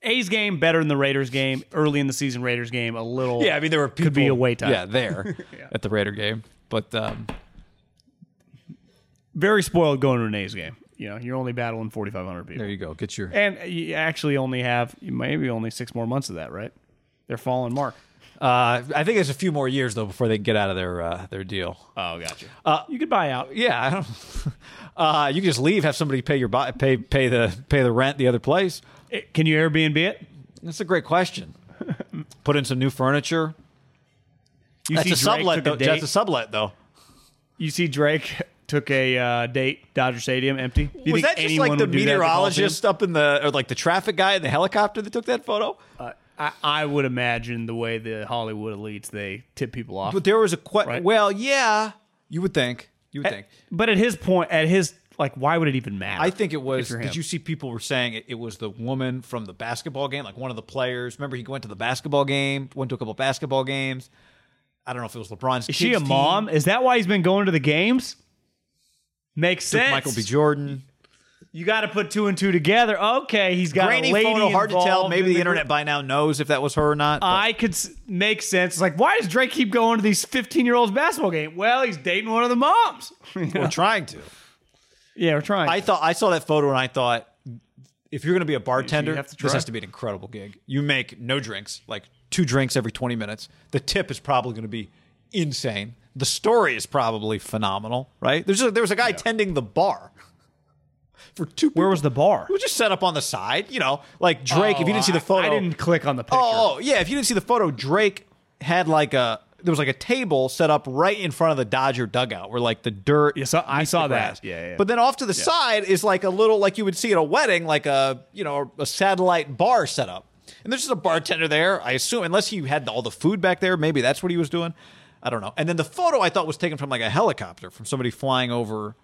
A's game better than the Raiders game. Early in the season, Raiders game a little. Yeah, I mean there were people, could be a wait time. Yeah, there at the Raider game, but um, very spoiled going to an A's game. You know, you're only battling 4,500 people, there you go. Get your. and you actually only have maybe only six more months of that, right? They're falling mark. Uh, I think there's a few more years though before they can get out of their uh, their deal. Oh, gotcha. Uh, you could buy out. Yeah, I don't. Uh, you can just leave, have somebody pay your buy, pay pay the pay the rent the other place. Eh, Can you Airbnb it? That's a great question. Put in some new furniture. You That's see a sublet took though. date- That's a sublet though. You see Drake took a uh, date Dodger Stadium empty. Do you was think that just like the would do that at meteorologist up in the or like the traffic guy in the helicopter that took that photo? Uh, I, I would imagine the way the Hollywood elites they tip people off. But there was a que- Right. well, yeah, you would think. You would eh, think. But at his point, at his like, why would it even matter? I think it was. Did you see people were saying it, it was the woman from the basketball game, like one of the players? Remember, he went to the basketball game, went to a couple basketball games. I don't know if it was LeBron's. Is she a mom? Is that why he's been going to the games? Makes sense. Michael B. Jordan. You got to put two and two together. Okay, he's got Grainy a lady photo, hard to tell. Maybe in the internet by now knows if that was her or not. but- I could s- make sense. It's like, why does Drake keep going to these 15 year olds basketball game? Well, he's dating one of the moms. we're trying to. yeah, we're trying. I thought I saw that photo and I thought if you're going to be a bartender, have this has to be an incredible gig. You make no drinks, like two drinks every 20 minutes. The tip is probably going to be insane. The story is probably phenomenal, right? There's a, there was a guy tending the bar for two. Where was the bar? It was just set up on the side, you know, like Drake. if you didn't oh, see the photo, I didn't click on the oh, picture. Oh, oh, yeah. If you didn't see the photo, Drake had like a there was like a table set up right in front of the Dodger dugout where like the dirt. Yeah, so I saw that. Yeah, yeah. But then off to the side is like a little like you would see at a wedding, like a you know a satellite bar set up. And there's just a bartender there, I assume, unless he had all the food back there. Maybe that's what he was doing. I don't know. And then the photo I thought was taken from like a helicopter, from somebody flying over,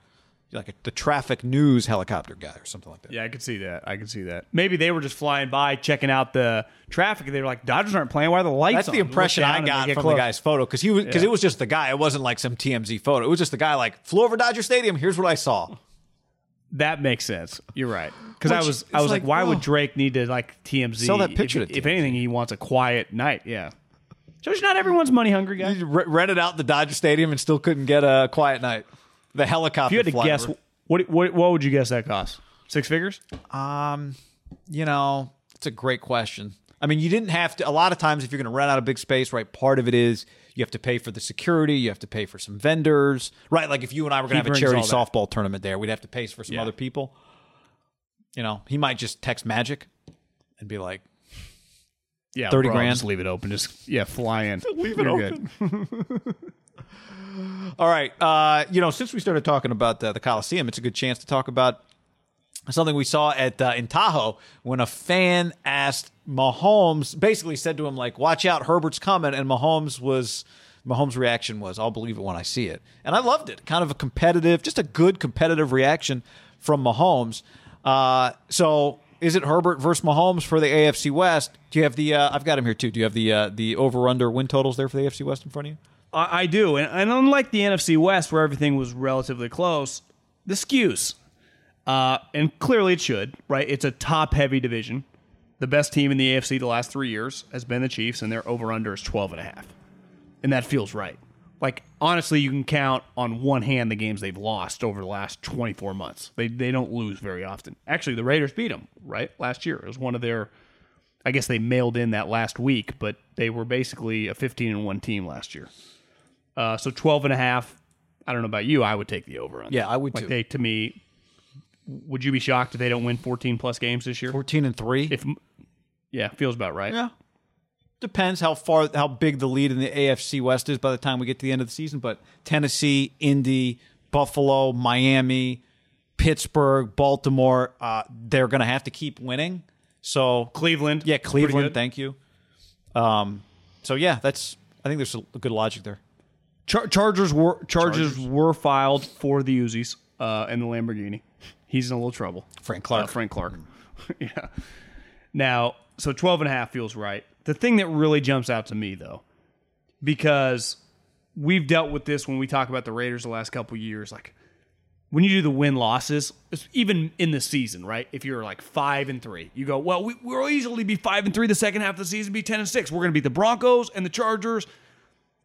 like a, the traffic news helicopter guy or something like that. Yeah, I could see that. I could see that. Maybe they were just flying by, checking out the traffic, and they were like, "Dodgers aren't playing. Why are the lights That's on?" the impression I got from close. the guy's photo because he was because Yeah. it was just the guy. It wasn't like some TMZ photo. It was just the guy like flew over Dodger Stadium. Here's what I saw. That makes sense. You're right. Because I was, I was like, like, why oh. would Drake need to like TMZ? Sell that picture If, if anything, he wants a quiet night. Yeah. Shows not everyone's money hungry, guy. He rented out the Dodger Stadium and still couldn't get a quiet night. The helicopter. If you had to flying guess, what, what what would you guess that cost? Six figures? Um, you know, it's a great question. I mean, you didn't have to. A lot of times, if you're going to rent out a big space, right? Part of it is you have to pay for the security. You have to pay for some vendors, right? Like if you and I were going to have a charity softball tournament there, we'd have to pay for some Yeah. other people. You know, he might just text Magic and be like, Yeah, 30 bro, grand? Just leave it open. Just yeah, fly in. leave it open. All right. Uh, you know, since we started talking about uh, the Coliseum, it's a good chance to talk about something we saw at uh, in Tahoe when a fan asked Mahomes, basically said to him like, "Watch out, Herbert's coming," and Mahomes was. Mahomes' reaction was, "I'll believe it when I see it," and I loved it. Kind of a competitive, just a good competitive reaction from Mahomes. Uh, so, is it Herbert versus Mahomes for the AFC West? Do you have the? Uh, I've got him here too. Do you have the uh, the over under win totals there for the AFC West in front of you? I, I do, and, and unlike the NFC West, where everything was relatively close, the skews, uh, and clearly it should. Right, it's a top-heavy division. The best team in the AFC the last three years has been the Chiefs, and their over/under is 12 and a half, and that feels right. Like honestly, you can count on one hand the games they've lost over the last 24 months. They they don't lose very often. Actually, the Raiders beat them right last year. It was one of their. I guess they mailed in that last week, but they were basically a 15 and 1 team last year. Uh, so 12 and a half. I don't know about you. I would take the over on Yeah. I would like too. They, to me, would you be shocked if they don't win 14 plus games this year? Fourteen and three. If yeah, feels about right. Yeah. Depends how far how big the lead in the AFC West is by the time we get to the end of the season. But Tennessee, Indy, Buffalo, Miami, Pittsburgh, Baltimore, uh, they're going to have to keep winning. So Cleveland. yeah, Cleveland. Thank you. Um, so yeah, that's I think there's a good logic there. Char- Chargers were Chargers, were filed for the Uzis uh, and the Lamborghini. He's in a little trouble. Frank Clark. Uh, Frank Clark. yeah. Now, so 12 and a half feels right. The thing that really jumps out to me though, because we've dealt with this when we talk about the Raiders the last couple years, like when you do the win losses, even in the season, right? If you're like five and three, you go, well, we, we'll easily be five and three the second half of the season, be ten and six. We're going to beat the Broncos and the Chargers.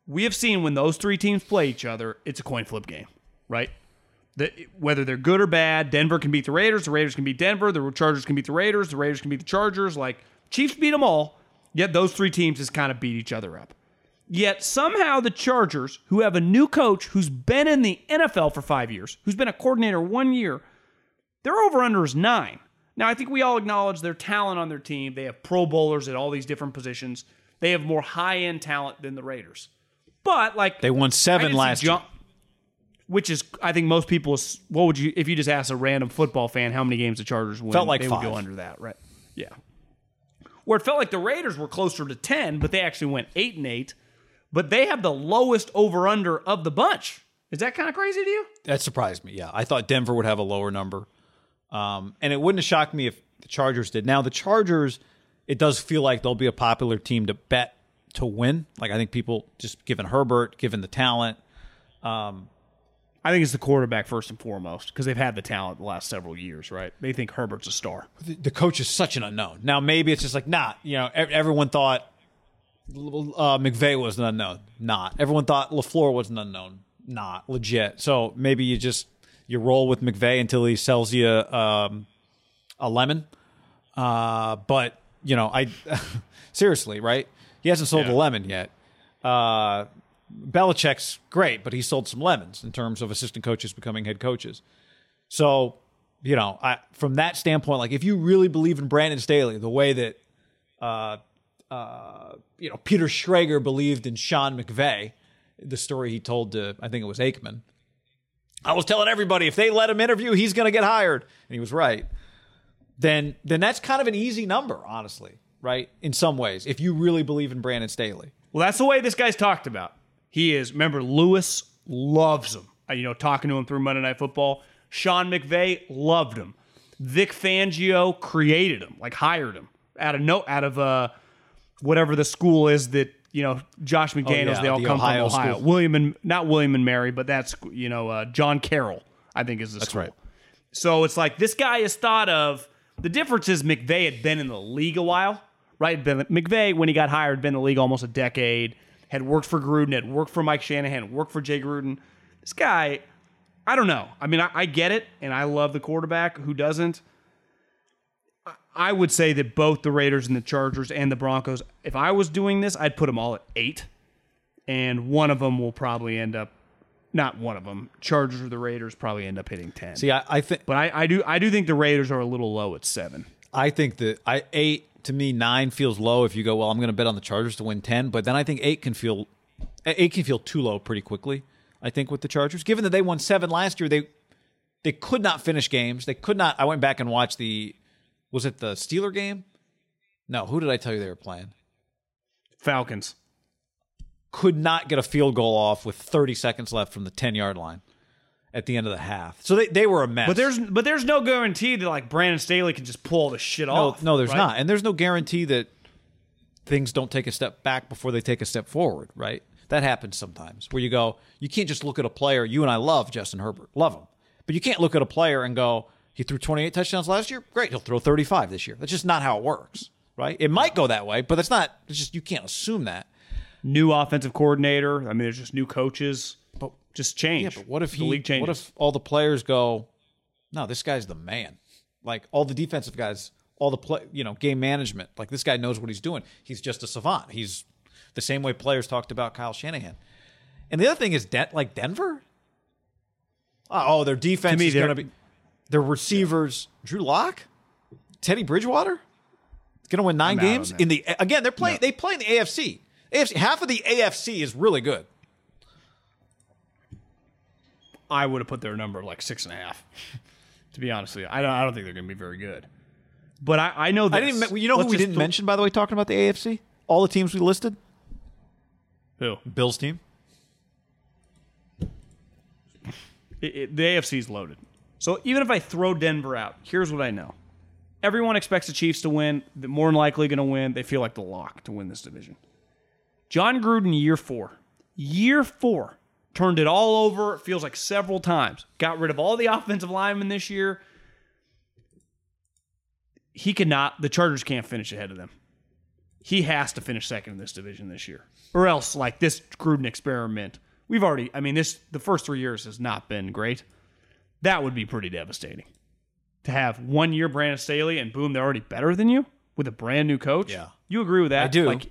We have seen when those three teams play each other, it's a coin flip game, right? The, whether they're good or bad, Denver can beat the Raiders, the Raiders can beat Denver, the Chargers can beat the Raiders, the Raiders can beat the Chargers. Like Chiefs beat them all, yet those three teams just kind of beat each other up. Yet somehow the Chargers, who have a new coach who's been in the NFL for five years, who's been a coordinator one year, their over under is nine. Now, I think we all acknowledge their talent on their team. They have pro bowlers at all these different positions. They have more high end talent than the Raiders. But, like, They won seven last year. John- Which is, I think most people, what would you, if you just ask a random football fan how many games the Chargers win, Felt like they five. would go under that, right? Yeah. Where it felt like the Raiders were closer to 10, but they actually went 8 and 8, but they have the lowest over under of the bunch. Is that kind of crazy to you? That surprised me. Yeah, I thought Denver would have a lower number, um, and it wouldn't have shocked me if the Chargers did. Now the Chargers, it does feel like they'll be a popular team to bet to win. Like I think people just given Herbert, given the talent. Um, I think it's the quarterback first and foremost because they've had the talent the last several years, right? They think Herbert's a star. The, the coach is such an unknown. Now maybe it's just like not. You know, e- everyone thought uh, McVay was an unknown. Not. Everyone thought Lafleur was an unknown. Not legit. So maybe you just you roll with McVay until he sells you um, a lemon. Uh, but you know, I seriously, right? He hasn't sold Yeah. a lemon yet. Uh, Belichick's great, but he sold some lemons in terms of assistant coaches becoming head coaches. So, you know, I, from that standpoint, like if you really believe in Brandon Staley, the way that, uh, uh, you know, Peter Schrager believed in Sean McVay, the story he told to, I think it was Aikman. I was telling everybody if they let him interview, he's going to get hired, and he was right. Then, then that's kind of an easy number, honestly, right? In some ways, if you really believe in Brandon Staley. Well, that's the way this guy's talked about. He is. Remember, Lewis loves him. Uh, You know, talking to him through Monday Night Football. Sean McVay loved him. Vic Fangio created him, like hired him out of no out of uh whatever the school is that you know Josh McDaniels. yeah, they all the come Ohio from Ohio. school. William and not William and Mary, but that's you know uh, John Carroll. I think is the That's school. right. So it's like this guy is thought of. The difference is McVay had been in the league a while, right? Been, McVay, when he got hired, been in the league almost a decade. Had worked for Gruden, had worked for Mike Shanahan, worked for Jay Gruden. This guy, I don't know. I mean, I, I get it, and I love the quarterback. Who doesn't? I- I would say that both the Raiders and the Chargers and the Broncos. If I was doing this, I'd put them all at eight, and one of them will probably end up. Not one of them. Chargers or the Raiders probably end up hitting ten. See, I, I think But I, I do I do think the Raiders are a little low at seven. I think that I eight to me nine feels low if you go well I'm going to bet on the Chargers to win ten, but then I think eight can feel eight can feel too low pretty quickly. I think with the Chargers, given that they won seven last year, they they could not finish games. They could not. I went back and watched the was it the Steeler game? No, who did I tell you they were playing? Falcons. Could not get a field goal off with 30 seconds left from the 10 yard line at the end of the half. So they, they were a mess. But there's but there's no guarantee that like Brandon Staley can just pull all this shit no, off. no, there's right? not, and there's no guarantee that things don't take a step back before they take a step forward. Right? That happens sometimes where you go, you can't just look at a player. You and I love Justin Herbert, love him, but you can't look at a player and go, he threw 28 touchdowns last year. Great, he'll throw 35 this year. That's just not how it works. Right? It might go that way, but that's not. It's just you can't assume that. New offensive coordinator. I mean, there's just new coaches. Just change. Yeah, but what if the he? league changes? What if all the players go? No, this guy's the man. Like all the defensive guys, all the play, you know, game management. Like this guy knows what he's doing. He's just a savant. He's the same way players talked about Kyle Shanahan. And the other thing is, Den- like Denver. Ah, oh, their defense me, is going to be their receivers. Drew Lock, Teddy Bridgewater, going to win 9 I'm games in the again. They're playing. They play in the AFC. AFC half of the AFC is really good. I would have put their number like six and a half. to be honest with you, I don't. I don't think they're going to be very good. But I, I know. This. I didn't. men- You know who we didn't throw- mention, by the way, talking about the AFC? All the teams we listed. Who? Bills team. It, it, the AFC is loaded. So even if I throw Denver out, here's what I know. Everyone expects the Chiefs to win. They're more than likely going to win. They feel like the lock to win this division. Jon Gruden, year four. Year four. Turned it all over. It feels like several times. Got rid of all the offensive linemen this year. He cannot, the Chargers can't finish ahead of them. He has to finish second in this division this year. Or else, like this Gruden experiment, we've already, I mean, this, the first three years has not been great. That would be pretty devastating. To have one year Brandon Staley and boom, they're already better than you with a brand new coach. Yeah. You agree with that? I do. Like,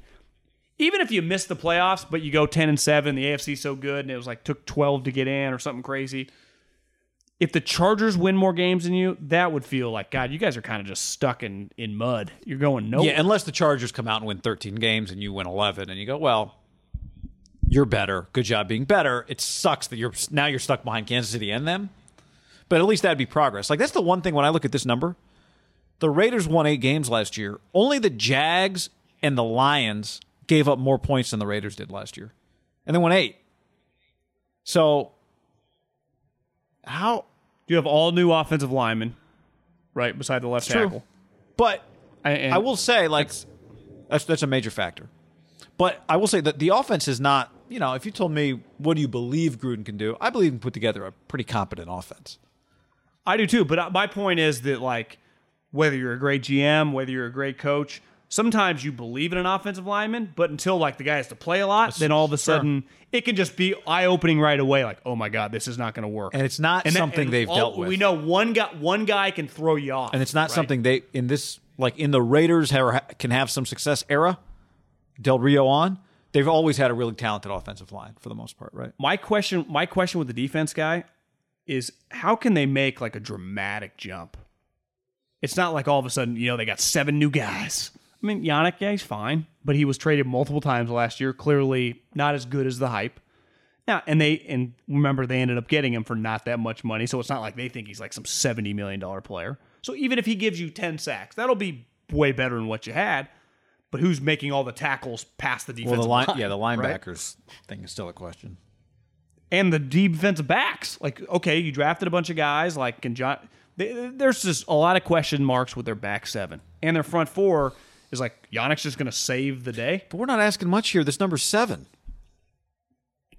even if you miss the playoffs, but you go 10 and 7, the AFC's so good, and it was like took 12 to get in or something crazy. If the Chargers win more games than you, that would feel like, God, you guys are kind of just stuck in, in mud. You're going nowhere. Yeah, unless the Chargers come out and win 13 games and you win 11, and you go, well, you're better. Good job being better. It sucks that you're now you're stuck behind Kansas City and them. But at least that'd be progress. Like that's the one thing when I look at this number. The Raiders won eight games last year. Only the Jags and the Lions gave up more points than the Raiders did last year, and they won eight. So, how? Do you have all new offensive linemen, right, beside the left true. tackle. But and- I will say, like, that's that's a major factor. But I will say that the offense is not. You know, if you told me what do you believe Gruden can do, I believe he can put together a pretty competent offense. I do too. But uh, my point is that like whether you're a great GM, whether you're a great coach, sometimes you believe in an offensive lineman, but until like the guy has to play a lot, then all of a sudden it can just be eye opening right away. Like, oh my god, this is not going to work. And it's not And something and they've all- dealt with. We know one guy, one guy can throw you off, and it's not right? something they in this like in the Raiders ha- can have some success era. Del Rio on, they've always had a really talented offensive line for the most part, right? My question, my question with the defense guy is how can they make like a dramatic jump? It's not like all of a sudden, you know, they got seven new guys. I mean, Yannick, yeah, he's fine, but he was traded multiple times last year. Clearly, not as good as the hype. Now, and they and remember they ended up getting him for not that much money, so it's not like they think he's like some seventy million dollar player. So even if he gives you ten sacks, that'll be way better than what you had. But who's making all the tackles past the defense? Well, the line, yeah, the right? linebackers thing is still a question. and the defensive backs. Like, okay, you drafted a bunch of guys. Like, can John? they- There's just a lot of question marks with their back seven and their front four. Is like Yannick's just going to save the day? But we're not asking much here. This number seven.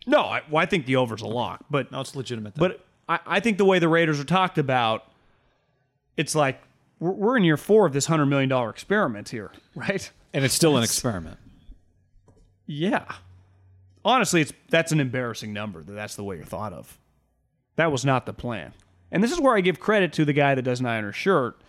No, I, well, I think the over's a lock. But No, it's legitimate. Then. but I, I think the way the Raiders are talked about, it's like we're, we're in year four of this hundred million dollar experiment here, right? and it's still an experiment. Yeah. Honestly, it's that's an embarrassing number that that's the way you're thought of. That was not the plan. And this is where I give credit to the guy that doesn't iron his shirt.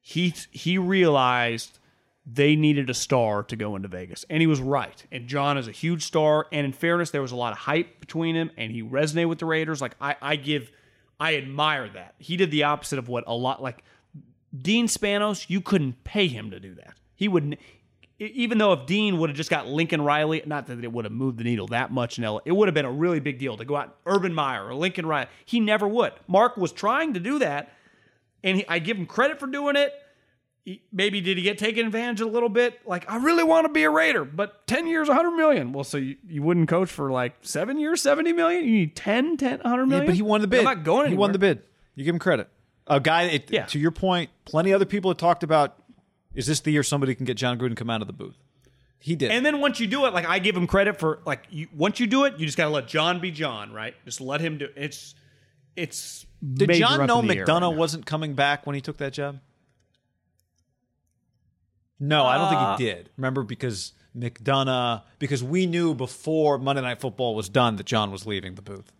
He he realized they needed a star to go into Vegas. And he was right. And John is a huge star. And in fairness, there was a lot of hype between him and he resonated with the Raiders. Like I, I give I admire that. He did the opposite of what a lot like Dean Spanos, you couldn't pay him to do that. He wouldn't, even though if Dean would have just got Lincoln Riley, not that it would have moved the needle that much in LA, it would have been a really big deal to go out Urban Meyer or Lincoln Riley. He never would. Mark was trying to do that, and he, I give him credit for doing it. He- maybe did he get taken advantage of a little bit? Like I really want to be a Raider, but ten years, hundred million. Well, so you, you wouldn't coach for like seven years, seventy million. You need 10, 10, 100 Yeah, but he won the bid. I'm not going anywhere. He won the bid. You give him credit. A guy. It, Yeah. To your point, plenty other people have talked about. Is this the year somebody can get Jon Gruden come out of the booth? He did. And then once you do it, like I give him credit for like you, once you do it, you just gotta let John be John, right? Just let him do it's it's did major John up know in the air McDonough right wasn't coming back when he took that job? No, I don't Uh, think he did. Remember because McDonough because we knew before Monday Night Football was done that John was leaving the booth.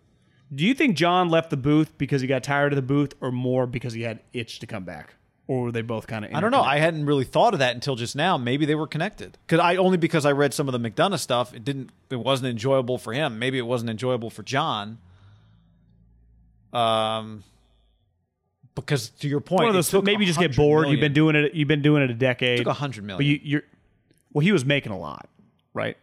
Do you think John left the booth because he got tired of the booth, or more because he had itch to come back, or were they both kind of? I don't know. I hadn't really thought of that until just now. Maybe they were connected. Cuz I only because I read some of the McDonough stuff, it didn't it wasn't enjoyable for him. Maybe it wasn't enjoyable for John. Um because to your point, those maybe you just get bored. million. You've been doing it. You've been doing it a decade. took 100 million. But you, you're well. He was making a lot, right?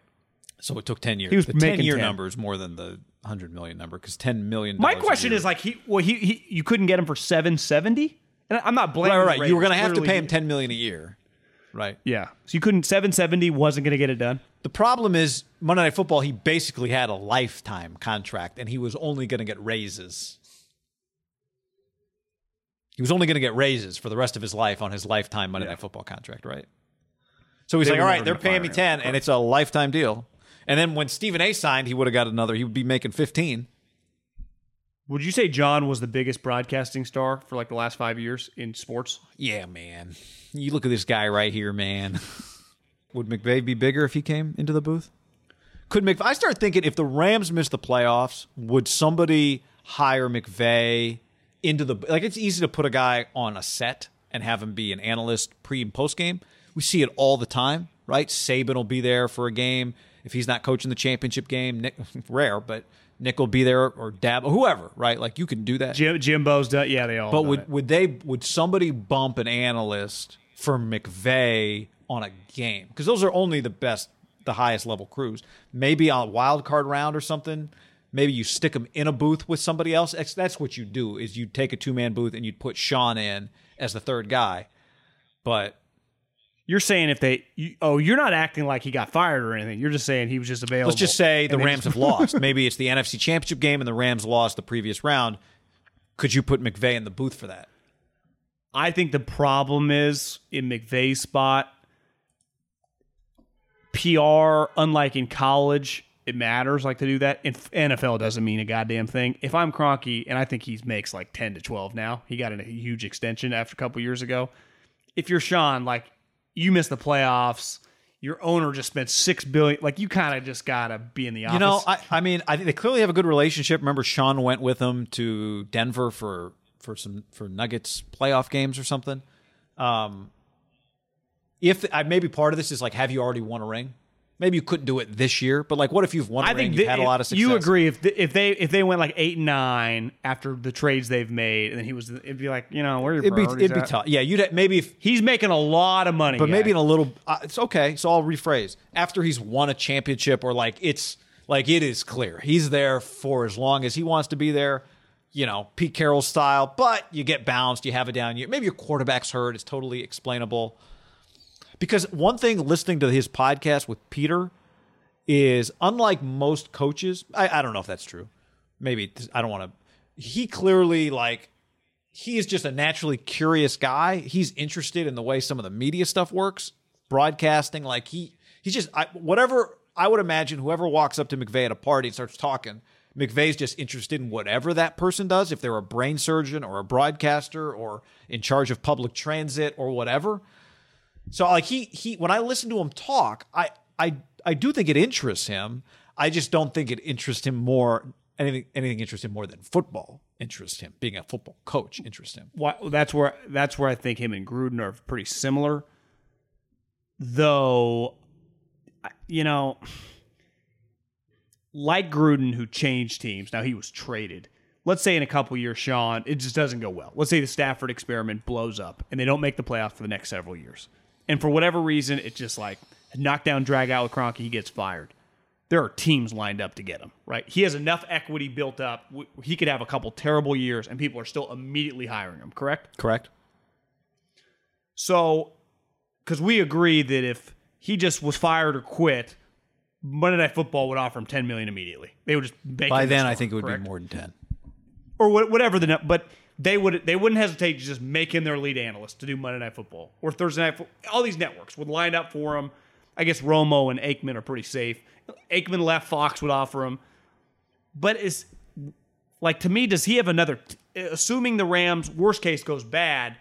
So it took 10 years. He was the making 10 year 10. number is more than the 100 million number cuz 10 million My question is like he well he, he you couldn't get him for seven seventy, and I'm not blaming. Right, right, right. You were going to have to pay him 10 million a year. Right. Yeah, so you couldn't. Seven seventy wasn't going to get it done. The problem is Monday Night Football, he basically had a lifetime contract and he was only going to get raises. He was only going to get raises for the rest of his life on his lifetime Monday Night Football contract, right? So he's They like, all right, they're paying me him. 10 and it's a lifetime deal. And then when Stephen A signed, he would have got another, he would be making 15. Would you say John was the biggest broadcasting star for like the last five years in sports? Yeah, man. You look at this guy right here, man. Would McVay be bigger if he came into the booth? Could McVay? I start thinking if the Rams miss the playoffs, would somebody hire McVay into the like? It's easy to put a guy on a set and have him be an analyst pre and post game. We see it all the time, right? Saban will be there for a game if he's not coaching the championship game. Nick, rare, but Nick will be there or Dab, or whoever, right? Like you can do that. Jim, Jimbo's done. Yeah, they all. But would it. would they would somebody bump an analyst for McVay on a game? Because those are only the best, the highest level crews. Maybe on a wild card round or something. Maybe you stick them in a booth with somebody else. That's, that's what you do. Is you take a two man booth and you'd put Sean in as the third guy. But You're saying if they, you, oh, you're not acting like he got fired or anything. You're just saying he was just available. let's just say the Rams have lost. Maybe it's the NFC Championship game and the Rams lost the previous round. Could you put McVay in the booth for that? I think the problem is in McVay's spot. PR, unlike in college, it matters like to do that. In NFL doesn't mean a goddamn thing. If I'm Kroenke, and I think he makes like 10 to 12 now, he got a huge extension after a couple years ago. If you're Sean, like you miss the playoffs. Your owner just spent six billion. Like you kind of just gotta be in the office. You know, I, I mean, I think they clearly have a good relationship. Remember, Sean went with him to Denver for for some for Nuggets playoff games or something. Um, if I maybe part of this is like, have you already won a ring? Maybe you couldn't do it this year, but like, what if you've won I ring? think You've had a lot of success. You agree if th- if they if they went like eight and nine after the trades they've made, and then he was, it'd be like, you know, where are your It'd be it'd be tough. Yeah, you'd maybe if He's making a lot of money, but maybe in a little uh, it's okay so i'll rephrase after he's won a championship or like it's like it is clear he's there for as long as he wants to be there you know pete carroll style but you get bounced you have a down year maybe your quarterback's hurt it's totally explainable because one thing listening to his podcast with peter is unlike most coaches i, I don't know if that's true maybe i don't want to he clearly like he is just a naturally curious guy. He's interested in the way some of the media stuff works, broadcasting. Like he, he's just I, whatever. I would imagine whoever walks up to McVay at a party and starts talking, McVay's just interested in whatever that person does. If they're a brain surgeon or a broadcaster or in charge of public transit or whatever. So like he he when I listen to him talk, I I I do think it interests him. I just don't think it interests him more anything anything interests him more than football interests him. Being a football coach interests him. Why, that's where that's where I think him and Gruden are pretty similar. Though, you know, like Gruden, who changed teams. Now he was traded. Let's say in a couple years, Sean, it just doesn't go well. Let's say the Stafford experiment blows up and they don't make the playoffs for the next several years. And for whatever reason, it's just like knockdown, drag out with Kroenke, he gets fired. There are teams lined up to get him, right? He has enough equity built up. He could have a couple terrible years and people are still immediately hiring him, correct? Correct. So, because we agree that if he just was fired or quit, Monday Night Football would offer him ten million immediately. They would just By then, the I think it would correct? be more than ten. or whatever the. But they would they wouldn't hesitate to just make him their lead analyst to do Monday Night Football or Thursday Night. Fo- All these networks would line up for him. I guess Romo and Aikman are pretty safe. Aikman left, Fox would offer him. But is like to me, does he have another? Assuming the Rams worst case goes bad,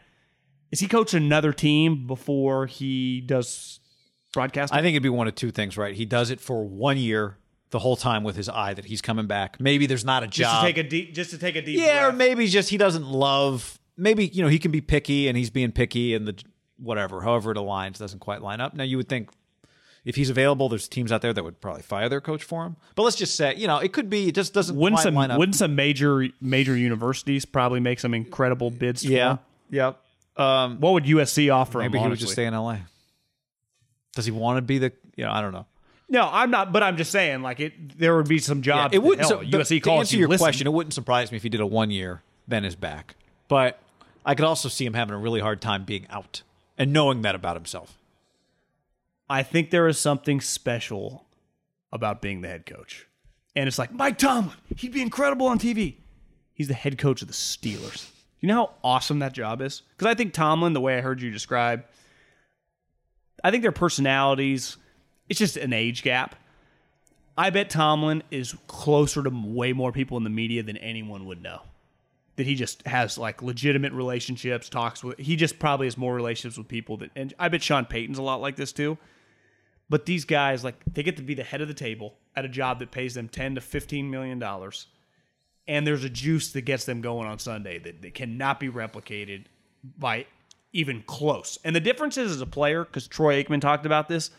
is he coaching another team before he does broadcasting? I think it'd be one of two things, right? He does it for one year, the whole time with his eye that he's coming back. Maybe there's not a job. just to take a deep, just to take a deep. yeah, or breath. maybe just he doesn't love. Maybe you know he can be picky and he's being picky and the whatever, however it aligns, doesn't quite line up. Now you would think if he's available, there's teams out there that would probably fire their coach for him. But let's just say, you know, it could be it just doesn't Wouldn't quite some line up. wouldn't some major major universities probably make some incredible bids? For yeah, him? yep. Um, What would USC offer him? maybe he would just stay in L.A. Does he want to be the? You know, I don't know. No, I'm not. But I'm just saying, like it, there would be some jobs. it wouldn't. hell, su- USC to calls answer you, your listen. question, it wouldn't surprise me if he did a one year, then is back. But I could also see him having a really hard time being out and knowing that about himself. I think there is something special about being the head coach, and it's like Mike Tomlin. He'd be incredible on TV. He's the head coach of the Steelers. You know how awesome that job is? Because I think Tomlin, the way I heard you describe, I think their personalities, it's just an age gap. I bet Tomlin is closer to way more people in the media than anyone would know. That he just has like legitimate relationships, talks with. He just probably has more relationships with people that, and I bet Sean Payton's a lot like this too. But these guys, like, they get to be the head of the table at a job that pays them ten to fifteen million dollars, and there's a juice that gets them going on Sunday that, that cannot be replicated by even close. And the difference is as a player, because Troy Aikman talked about this.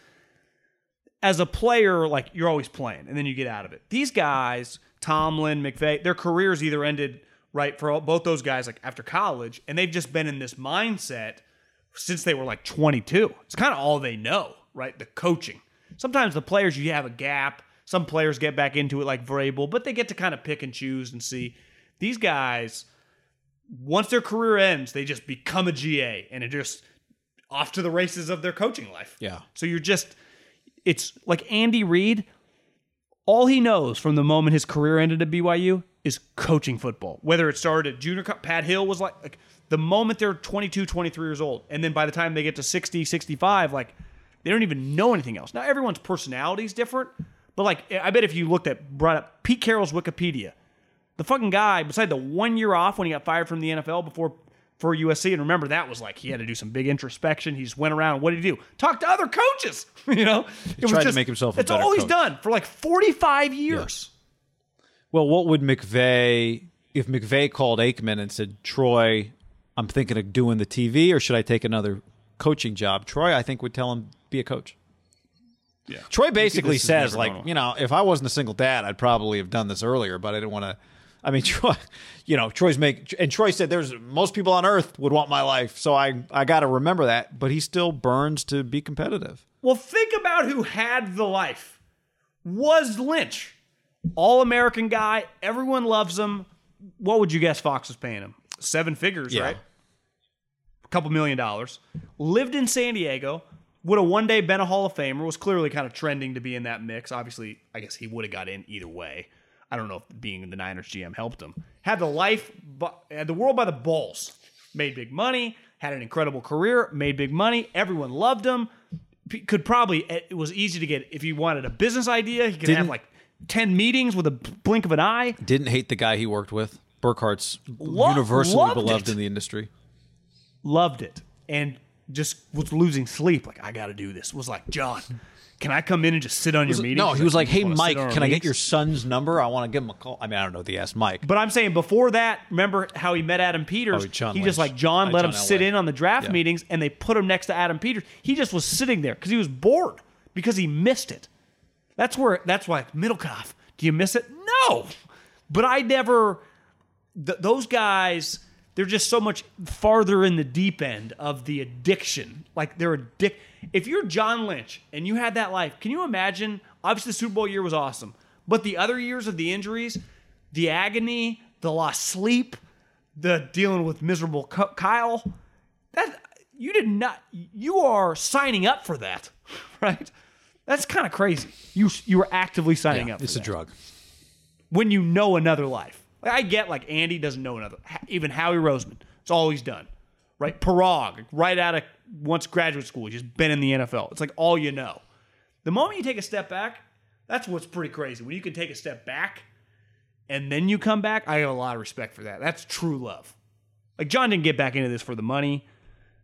As a player, like you're always playing, and then you get out of it. These guys, Tomlin, McVay, their careers either ended right for all, both those guys, like after college, and they've just been in this mindset since they were like 22. It's kind of all they know, right? The coaching. Sometimes the players, you have a gap. Some players get back into it like Vrabel, but they get to kind of pick and choose and see. These guys, once their career ends, they just become a GA and it just off to the races of their coaching life. Yeah. So you're just, it's like Andy Reid. All he knows from the moment his career ended at BYU is coaching football. Whether it started at junior, co- Pat Hill was like, like the moment they're 22, 23 years old. And then by the time they get to 60, 65, like they don't even know anything else. Now, everyone's personality is different. But like, I bet if you looked at, brought up Pete Carroll's Wikipedia, the fucking guy, beside the one year off when he got fired from the NFL before for USC. And remember, that was like he had to do some big introspection. He just went around. What did he do? Talk to other coaches. you know, it tried to make himself better all he's done for like forty five years. Well, what would McVay if McVay called Aikman and said, "Troy, I'm thinking of doing the TV, or should I take another coaching job?" Troy, I think, would tell him be a coach. Yeah. Troy basically says, like, you know, if I wasn't a single dad, I'd probably have done this earlier, but I didn't want to. I mean, Troy, you know, Troy's make and Troy said there's most people on earth would want my life, so I I got to remember that. But he still burns to be competitive. Well, think about who had the life. Was Lynch. All American guy. Everyone loves him. What would you guess Fox was paying him? Seven figures, Yeah. right? A couple million dollars. Lived in San Diego. Would have one day been a Hall of Famer. Was clearly kind of trending to be in that mix. Obviously, I guess he would have got in either way. I don't know if being the Niners GM helped him. Had the life, had the world by the balls. Made big money. Had an incredible career. Made big money. Everyone loved him. Could probably eh, it was easy to get if he wanted a business idea. He could have Didn't- like ten meetings with a blink of an eye. Didn't hate the guy he worked with. Burkhardt's Lo- universally loved beloved it. in the industry. loved it and just was losing sleep. Like, I got to do this. Was like, John, can I come in and just sit on your meeting? No, he was like, "You "Hey, Mike, can I get your son's number? I want to give him a call." I mean, I don't know if he asked Mike. But I'm saying before that, remember how he met Adam Peters? Oh, John he just like John let John him sit in on the draft Yeah. meetings, and they put him next to Adam Peters. He just was sitting there because he was bored because he missed it. That's where. That's why Middlecoff. Do you miss it? No, but I never. Th- those guys, they're just so much farther in the deep end of the addiction. Like they're addic. If you're John Lynch and you had that life, can you imagine? Obviously, the Super Bowl year was awesome, but the other years of the injuries, the agony, the lost sleep, the dealing with miserable Kyle, that you did not. You are signing up for that, right? That's kind of crazy. You you were actively signing Yeah, up. it's for a drug. when you know another life. Like, I get like Andy doesn't know another. Even Howie Roseman, it's all he's done, right? Paraag, right out of once graduate school, he's just been in the NFL. It's like all you know. The moment you take a step back, that's what's pretty crazy. When you can take a step back and then you come back, I have a lot of respect for that. That's true love. Like John didn't get back into this for the money.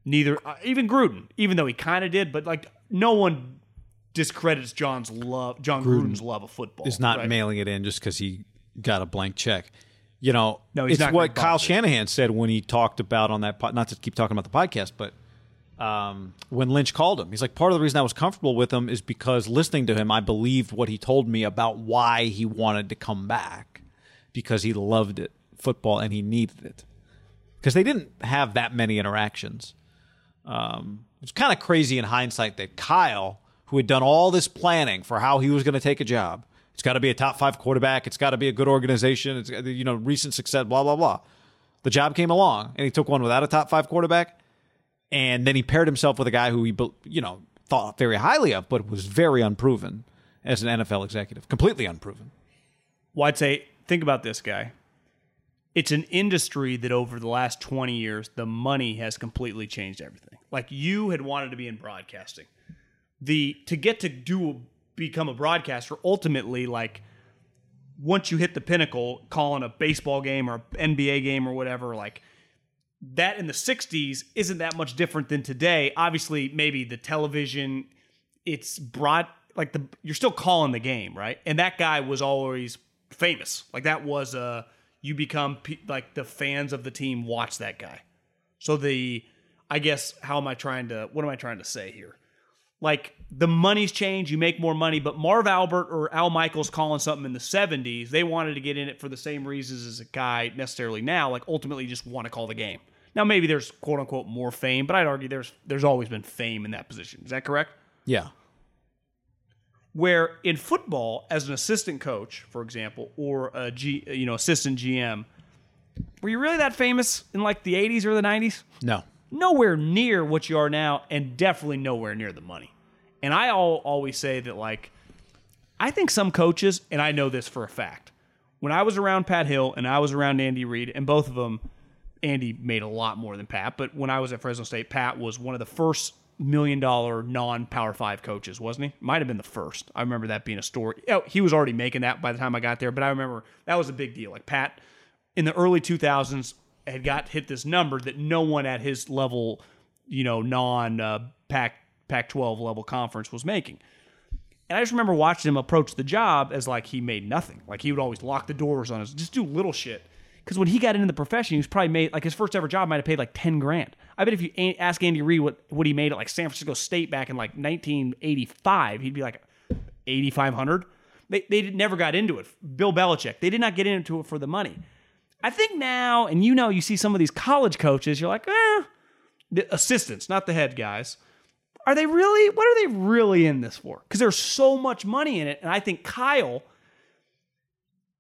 Neither, uh, even Gruden, even though he kind of did, but like no one discredits John's love, Jon Gruden's love of football. is not right? mailing it in just because he got a blank check. You know, No, it's not what Kyle. Shanahan said when he talked about on that. pod Not to keep talking about the podcast, but um, when Lynch called him, he's like, part of the reason I was comfortable with him is because listening to him, I believed what he told me about why he wanted to come back because he loved it, football, and he needed it. Because they didn't have that many interactions. Um, it's kind of crazy in hindsight that Kyle, who had done all this planning for how he was going to take a job, it's got to be a top five quarterback, it's got to be a good organization, it's you know recent success, blah blah blah. The job came along, and he took one without a top five quarterback, and then he paired himself with a guy who he you know thought very highly of, but was very unproven as an NFL executive, completely unproven. Well, I'd say, think about this guy. It's an industry that over the last 20 years, the money has completely changed everything. Like you had wanted to be in broadcasting. The to get to do become a broadcaster, ultimately, like once you hit the pinnacle, calling a baseball game or NBA game or whatever, like that in the 60s isn't that much different than today. Obviously, maybe the television, it's broad, like the you're still calling the game, right? And that guy was always famous. Like that was uh you become like the fans of the team watch that guy. So the I guess how am I trying to what am I trying to say here? Like the money's changed, you make more money, but Marv Albert or Al Michaels calling something in the 70s, they wanted to get in it for the same reasons as a guy necessarily now, like ultimately just want to call the game. Now maybe there's quote unquote more fame, but I'd argue there's there's always been fame in that position. Is that correct? Yeah, where in football as an assistant coach for example or a G, you know assistant gm were you really that famous in like the 80s or the 90s no, nowhere near what you are now and definitely nowhere near the money. And i all, always say that like i think some coaches and i know this for a fact when i was around pat hill and i was around andy reid and both of them andy made a lot more than pat but when i was at fresno state pat was one of the first million dollar non power five coaches wasn't he? Might have been the first. I remember that being a story. Oh, he was already making that by the time i got there but i remember that was a big deal. Like pat in the early 2000s had got hit this number that no one at his level, you know, non uh, Pac Pac 12 level conference was making. And I just remember watching him approach the job as like he made nothing. Like he would always lock the doors on us, just do little shit. Because when he got into the profession, he was probably made like his first ever job might have paid like ten grand. I bet if you ask Andy Reid what what he made at like San Francisco State back in like 1985, he'd be like 8,500. They they never got into it. Bill Belichick, they did not get into it for the money. I think now, and you know, you see some of these college coaches, you're like, eh, the assistants, not the head guys. Are they really? What are they really in this for? Because there's so much money in it, and I think Kyle.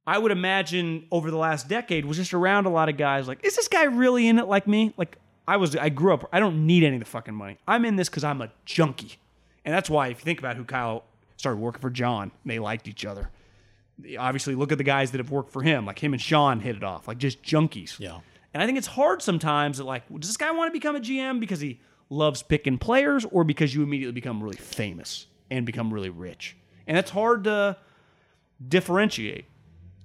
I would imagine over the last decade was just around a lot of guys like, is this guy really in it like me? Like I was, I grew up. I don't need any of the fucking money. I'm in this because I'm a junkie, and that's why if you think about who Kyle started working for John, they liked each other. Obviously, look at the guys that have worked for him, like him and Sean hit it off, like just junkies. Yeah. And I think it's hard sometimes that like, does this guy want to become a GM because he loves picking players or because you immediately become really famous and become really rich? And that's hard to differentiate,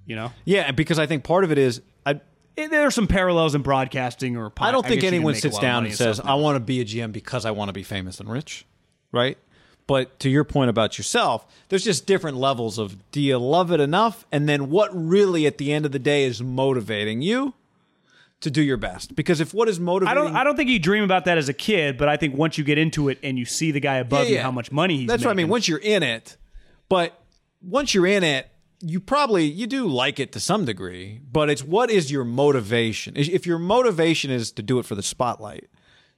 you know? Yeah, because I think part of it is I Eh, There are some parallels in broadcasting or I don't think can anyone sits down and says, "I want to be a GM because I want to be famous and rich," right? But to your point about yourself, there's just different levels of do you love it enough, and then what really at the end of the day is motivating you to do your best. Because if what is motivating I don't. I don't think you dream about that as a kid, but I think once you get into it and you see the guy above Yeah, you, yeah. how much money he's making. That's what I mean. Once you're in it, but once you're in it, you probably you do like it to some degree. But it's what is your motivation? If if your motivation is to do it for the spotlight,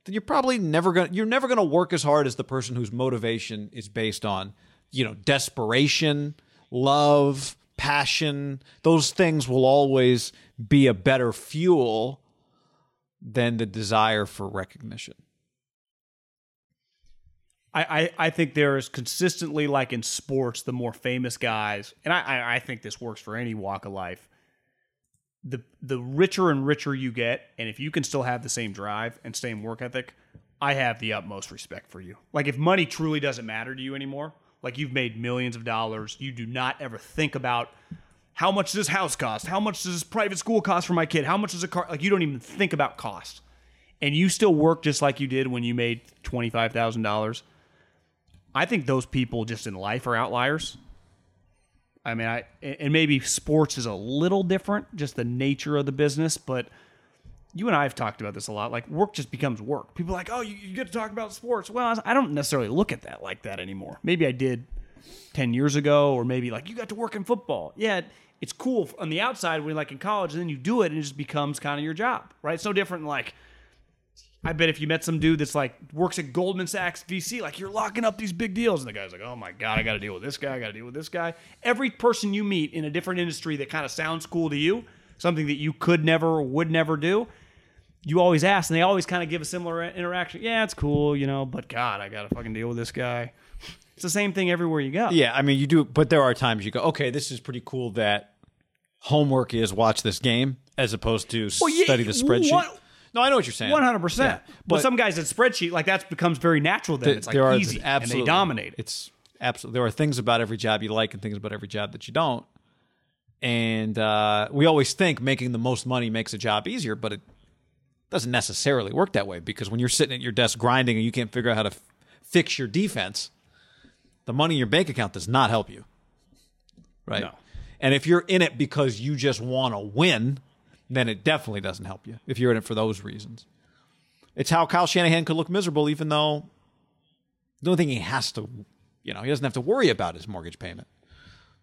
you're probably never gonna you're never gonna work as hard as the person whose motivation is based on you know desperation, love, passion. Those things will always be a better fuel than the desire for recognition. I, I, I think there is consistently like in sports, the more famous guys, and I, I think this works for any walk of life. The the richer and richer you get, and if you can still have the same drive and same work ethic, I have the utmost respect for you. Like if money truly doesn't matter to you anymore, like you've made millions of dollars, you do not ever think about how much does this house cost, how much does this private school cost for my kid, how much does a car like you don't even think about cost. And you still work just like you did when you made twenty five thousand dollars. I think those people just in life are outliers. I mean, I and maybe sports is a little different, just the nature of the business. But you and I have talked about this a lot. Like work just becomes work. People are like, oh, you, you get to talk about sports. Well, I don't necessarily look at that like that anymore. Maybe I did ten years ago, or maybe like you got to work in football. Yeah, it's cool on the outside when like in college, and then you do it, and it just becomes kind of your job, right? It's no different than like I bet if you met some dude that's like works at Goldman Sachs VC, like you're locking up these big deals, and the guy's like, "Oh my god, I got to deal with this guy. I got to deal with this guy." Every person you meet in a different industry that kind of sounds cool to you, something that you could never or would never do, you always ask, and they always kind of give a similar interaction. Yeah, it's cool, you know, but God, I got to fucking deal with this guy. It's the same thing everywhere you go. Yeah, I mean, you do, but there are times you go, okay, this is pretty cool that homework is watch this game as opposed to Well, yeah, study the spreadsheet. what- no, I know what you're saying. One hundred percent. Yeah, But some guys at spreadsheet like that becomes very natural. Then th- it's like there are easy, absolutely, and they dominate it. It's absolutely there are things about every job you like and things about every job that you don't. And uh, we always think making the most money makes a job easier, but it doesn't necessarily work that way because when you're sitting at your desk grinding and you can't figure out how to f- fix your defense, the money in your bank account does not help you. Right. No. And if you're in it because you just want to win, then it definitely doesn't help you if you're in it for those reasons. It's how Kyle Shanahan could look miserable, even though the only thing he has to, you know, he doesn't have to worry about his mortgage payment,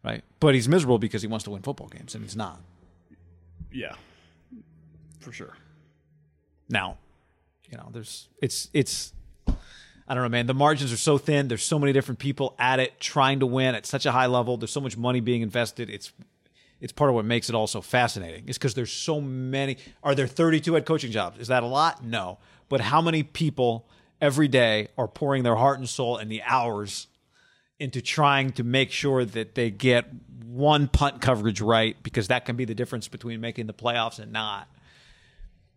right? But he's miserable because he wants to win football games, and he's not. Yeah, for sure. Now, you know, there's it's it's I don't know, man. The margins are so thin. There's so many different people at it trying to win at such a high level. There's so much money being invested. It's it's part of what makes it all so fascinating. Is because there's so many. Are there 32 head coaching jobs? Is that a lot? No. But how many people every day are pouring their heart and soul and the hours into trying to make sure that they get one punt coverage right because that can be the difference between making the playoffs and not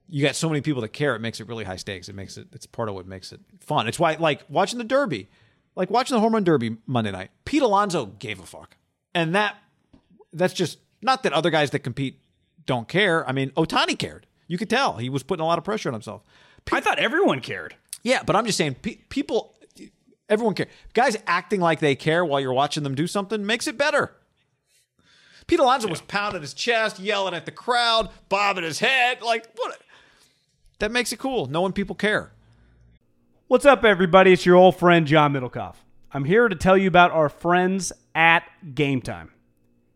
you got so many people that care. It makes it really high stakes. It makes it. It's part of what makes it fun. It's why, like watching the Derby, like watching the home run Derby Monday night. Pete Alonso gave a fuck, and that that's just not that other guys that compete don't care. I mean, Ohtani cared. You could tell he was putting a lot of pressure on himself. I thought everyone cared. Yeah, but I'm just saying, pe- people, everyone care. Guys acting like they care while you're watching them do something makes it better. Pete Alonso was pounding his chest, yelling at the crowd, bobbing his head. Like, what? That makes it cool, knowing people care. What's up, everybody? It's your old friend, John Middlecoff. I'm here to tell you about our friends at Game Time.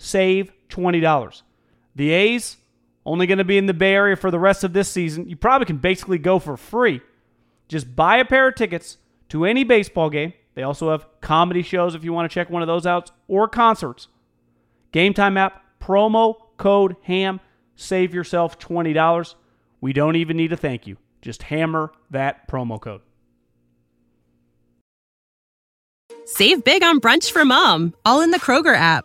save $20. The A's, only going to be in the Bay Area for the rest of this season. You probably can basically go for free. Just buy a pair of tickets to any baseball game. They also have comedy shows if you want to check one of those out, or concerts. Game Time app, promo code HAM, save yourself $20. We don't even need a thank you. Just hammer that promo code. Save big on brunch for mom, all in the Kroger app.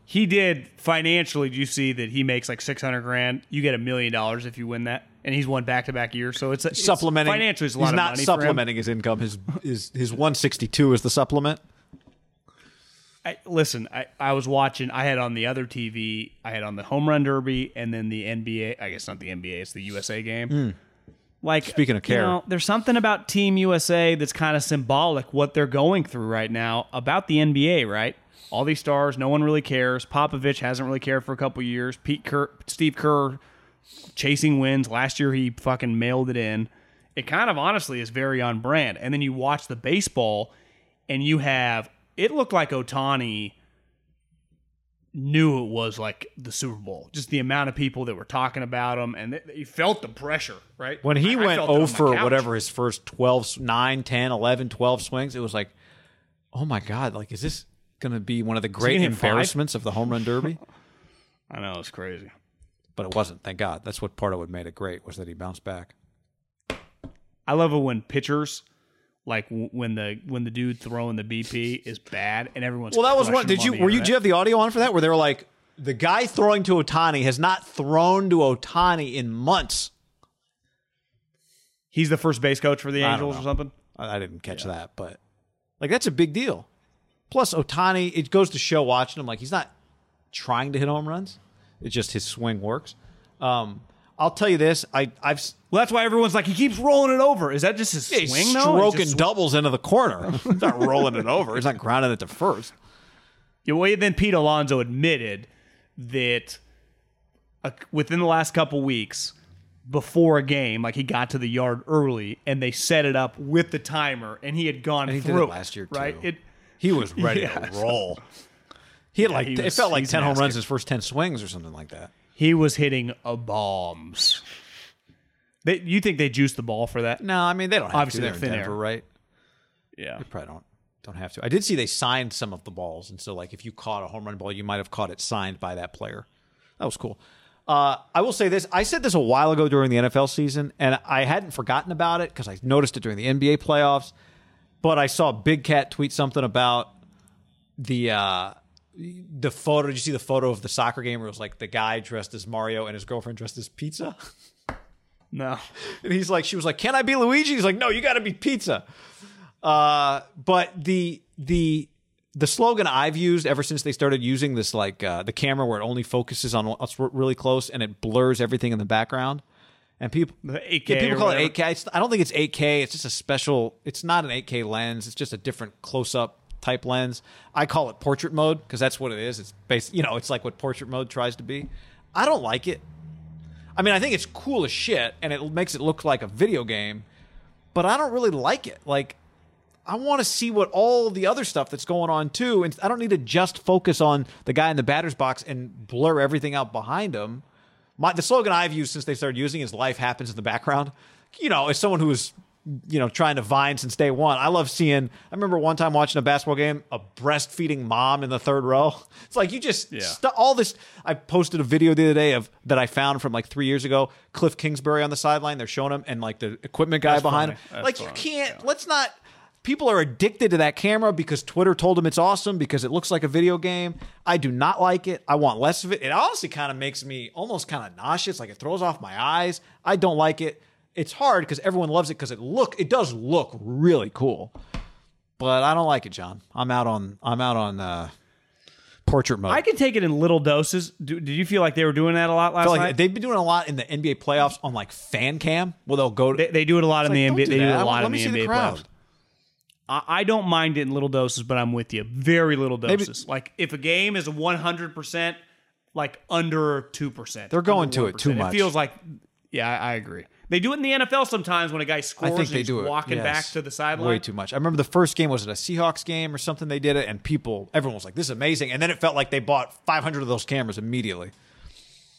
He did financially. Do you see that he makes like six hundred grand? You get a million dollars if you win that, and he's won back to back years. So it's, it's supplementing financially. It's a lot he's of not money for him. supplementing his income. His his his 162 is the supplement. I, listen, I, I was watching. I had on the other TV. I had on the home run derby, and then the NBA. I guess not the NBA. It's the USA game. Like Hmm. Speaking of you care. know, there's something about Team USA that's kind of symbolic what they're going through right now about the NBA. Right, all these stars, no one really cares. Popovich hasn't really cared for a couple years. Pete Kerr, Steve Kerr, chasing wins. Last year he fucking mailed it in. It kind of honestly is very on brand. And then you watch the baseball, and you have it looked like Ohtani knew it was like the Super Bowl. Just the amount of people that were talking about him, and he felt the pressure, right? When he I- went felt it on my over whatever his first 12, 9, 10, 11, 12 swings, it was like, oh my God, like, is this going to be one of the great gonna hit five? embarrassments of the home run derby? I know it's crazy. but it wasn't, thank God. That's what part of what made it great was that he bounced back. I love it when pitchers. Like w- when the when the dude throwing the BP is bad and everyone's Well, that was one. Did you were you? internet. Did you have the audio on for that? Where they were like, the guy throwing to Ohtani has not thrown to Ohtani in months. He's the first base coach for the Angels or something. I, I didn't catch that, but like that's a big deal. Plus, Ohtani, it goes to show watching him like he's not trying to hit home runs. It's just his swing works. Um, I'll tell you this: I I've Well, that's why everyone's like he keeps rolling it over. Is that just his he's swing? though? He's stroking just sw- doubles into the corner. he's not rolling it over. He's not grounding it to first. Yeah, well, then Pete Alonso admitted that uh, within the last couple weeks, before a game, like he got to the yard early, and they set it up with the timer, and he had gone And he did through it last year, right? too. It He was ready Yeah, to roll. He had like he it felt like ten home runs his first ten swings or something like that. he was hitting a bombs. They, you think they juiced the ball for that? No, I mean they don't have Obviously, to. they're They're in Denver, air. right? Yeah. They probably don't don't have to. I did see they signed some of the balls, and so like if you caught a home run ball, you might have caught it signed by that player. That was cool. Uh, I will say this: I said this a while ago during the NFL season, and I hadn't forgotten about it because I noticed it during the NBA playoffs. But I saw Big Cat tweet something about the uh, the photo. Did you see the photo of the soccer game where it was like the guy dressed as Mario and his girlfriend dressed as Pizza? No. And he's like, she was like, "Can I be Luigi?" He's like, "No, you got to be pizza." Uh, but the the the slogan I've used ever since they started using this like uh, the camera where it only focuses on what's really close and it blurs everything in the background, and people The 8K yeah, people call whatever. it 8K. It's, I don't think it's 8K. It's just a special. It's not an 8K lens. It's just a different close up type lens. I call it portrait mode because that's what it is. It's based, you know, it's like what portrait mode tries to be. I don't like it. I mean, I think it's cool as shit, and it makes it look like a video game. but I don't really like it. Like I want to see what all the other stuff that's going on too, and I don't need to just focus on the guy in the batter's box and blur everything out behind him. My, the slogan I've used since they started using is "Life happens in the background." You know, as someone who is you know trying to vine since day one, I love seeing. I remember one time watching a basketball game, a breastfeeding mom in the third row. It's like you just Yeah. stu- all this. I posted a video the other day of that I found from like three years ago. Kliff Kingsbury on the sideline. They're showing him and like the equipment guy That's behind funny. him. That's like you can't. Let's not. People are addicted to that camera because Twitter told them it's awesome because it looks like a video game. I do not like it. I want less of it. It honestly kind of makes me almost kind of nauseous. Like it throws off my eyes. I don't like it. It's hard because everyone loves it because it look it does look really cool. But I don't like it, John. I'm out on I'm out on uh, portrait mode. I can take it in little doses. Do, did you feel like they were doing that a lot last like night? they've been doing a lot in the NBA playoffs on like fan cam where they'll go to They, they do it a lot in the NBA. don't They do it a lot let in me the NBA the crowd. playoffs. I, I don't mind it in little doses, but I'm with you. Very little doses. like if a game is 100 percent, like under two percent, They're going to it too much. It feels like, yeah, I, I agree. They do it in the NFL sometimes when a guy I scores. think and they do it walking yes. back to the sideline. way too much. I remember the first game was it a Seahawks game or something? They did it, and people, everyone was like, "This is amazing," and then it felt like they bought 500 of those cameras immediately.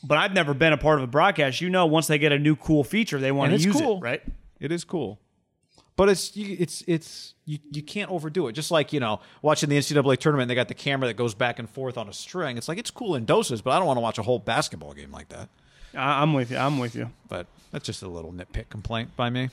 But I've never been a part of a broadcast. You know, once they get a new cool feature, they want And to use cool. it, right? It is cool, but it's you- it's it's you you can't overdo it. Just like you know, watching the NCAA tournament, they got the camera that goes back and forth on a string. It's like it's cool in doses, but I don't want to watch a whole basketball game like that. I, I'm with you. I'm with you. But that's just a little nitpick complaint by me.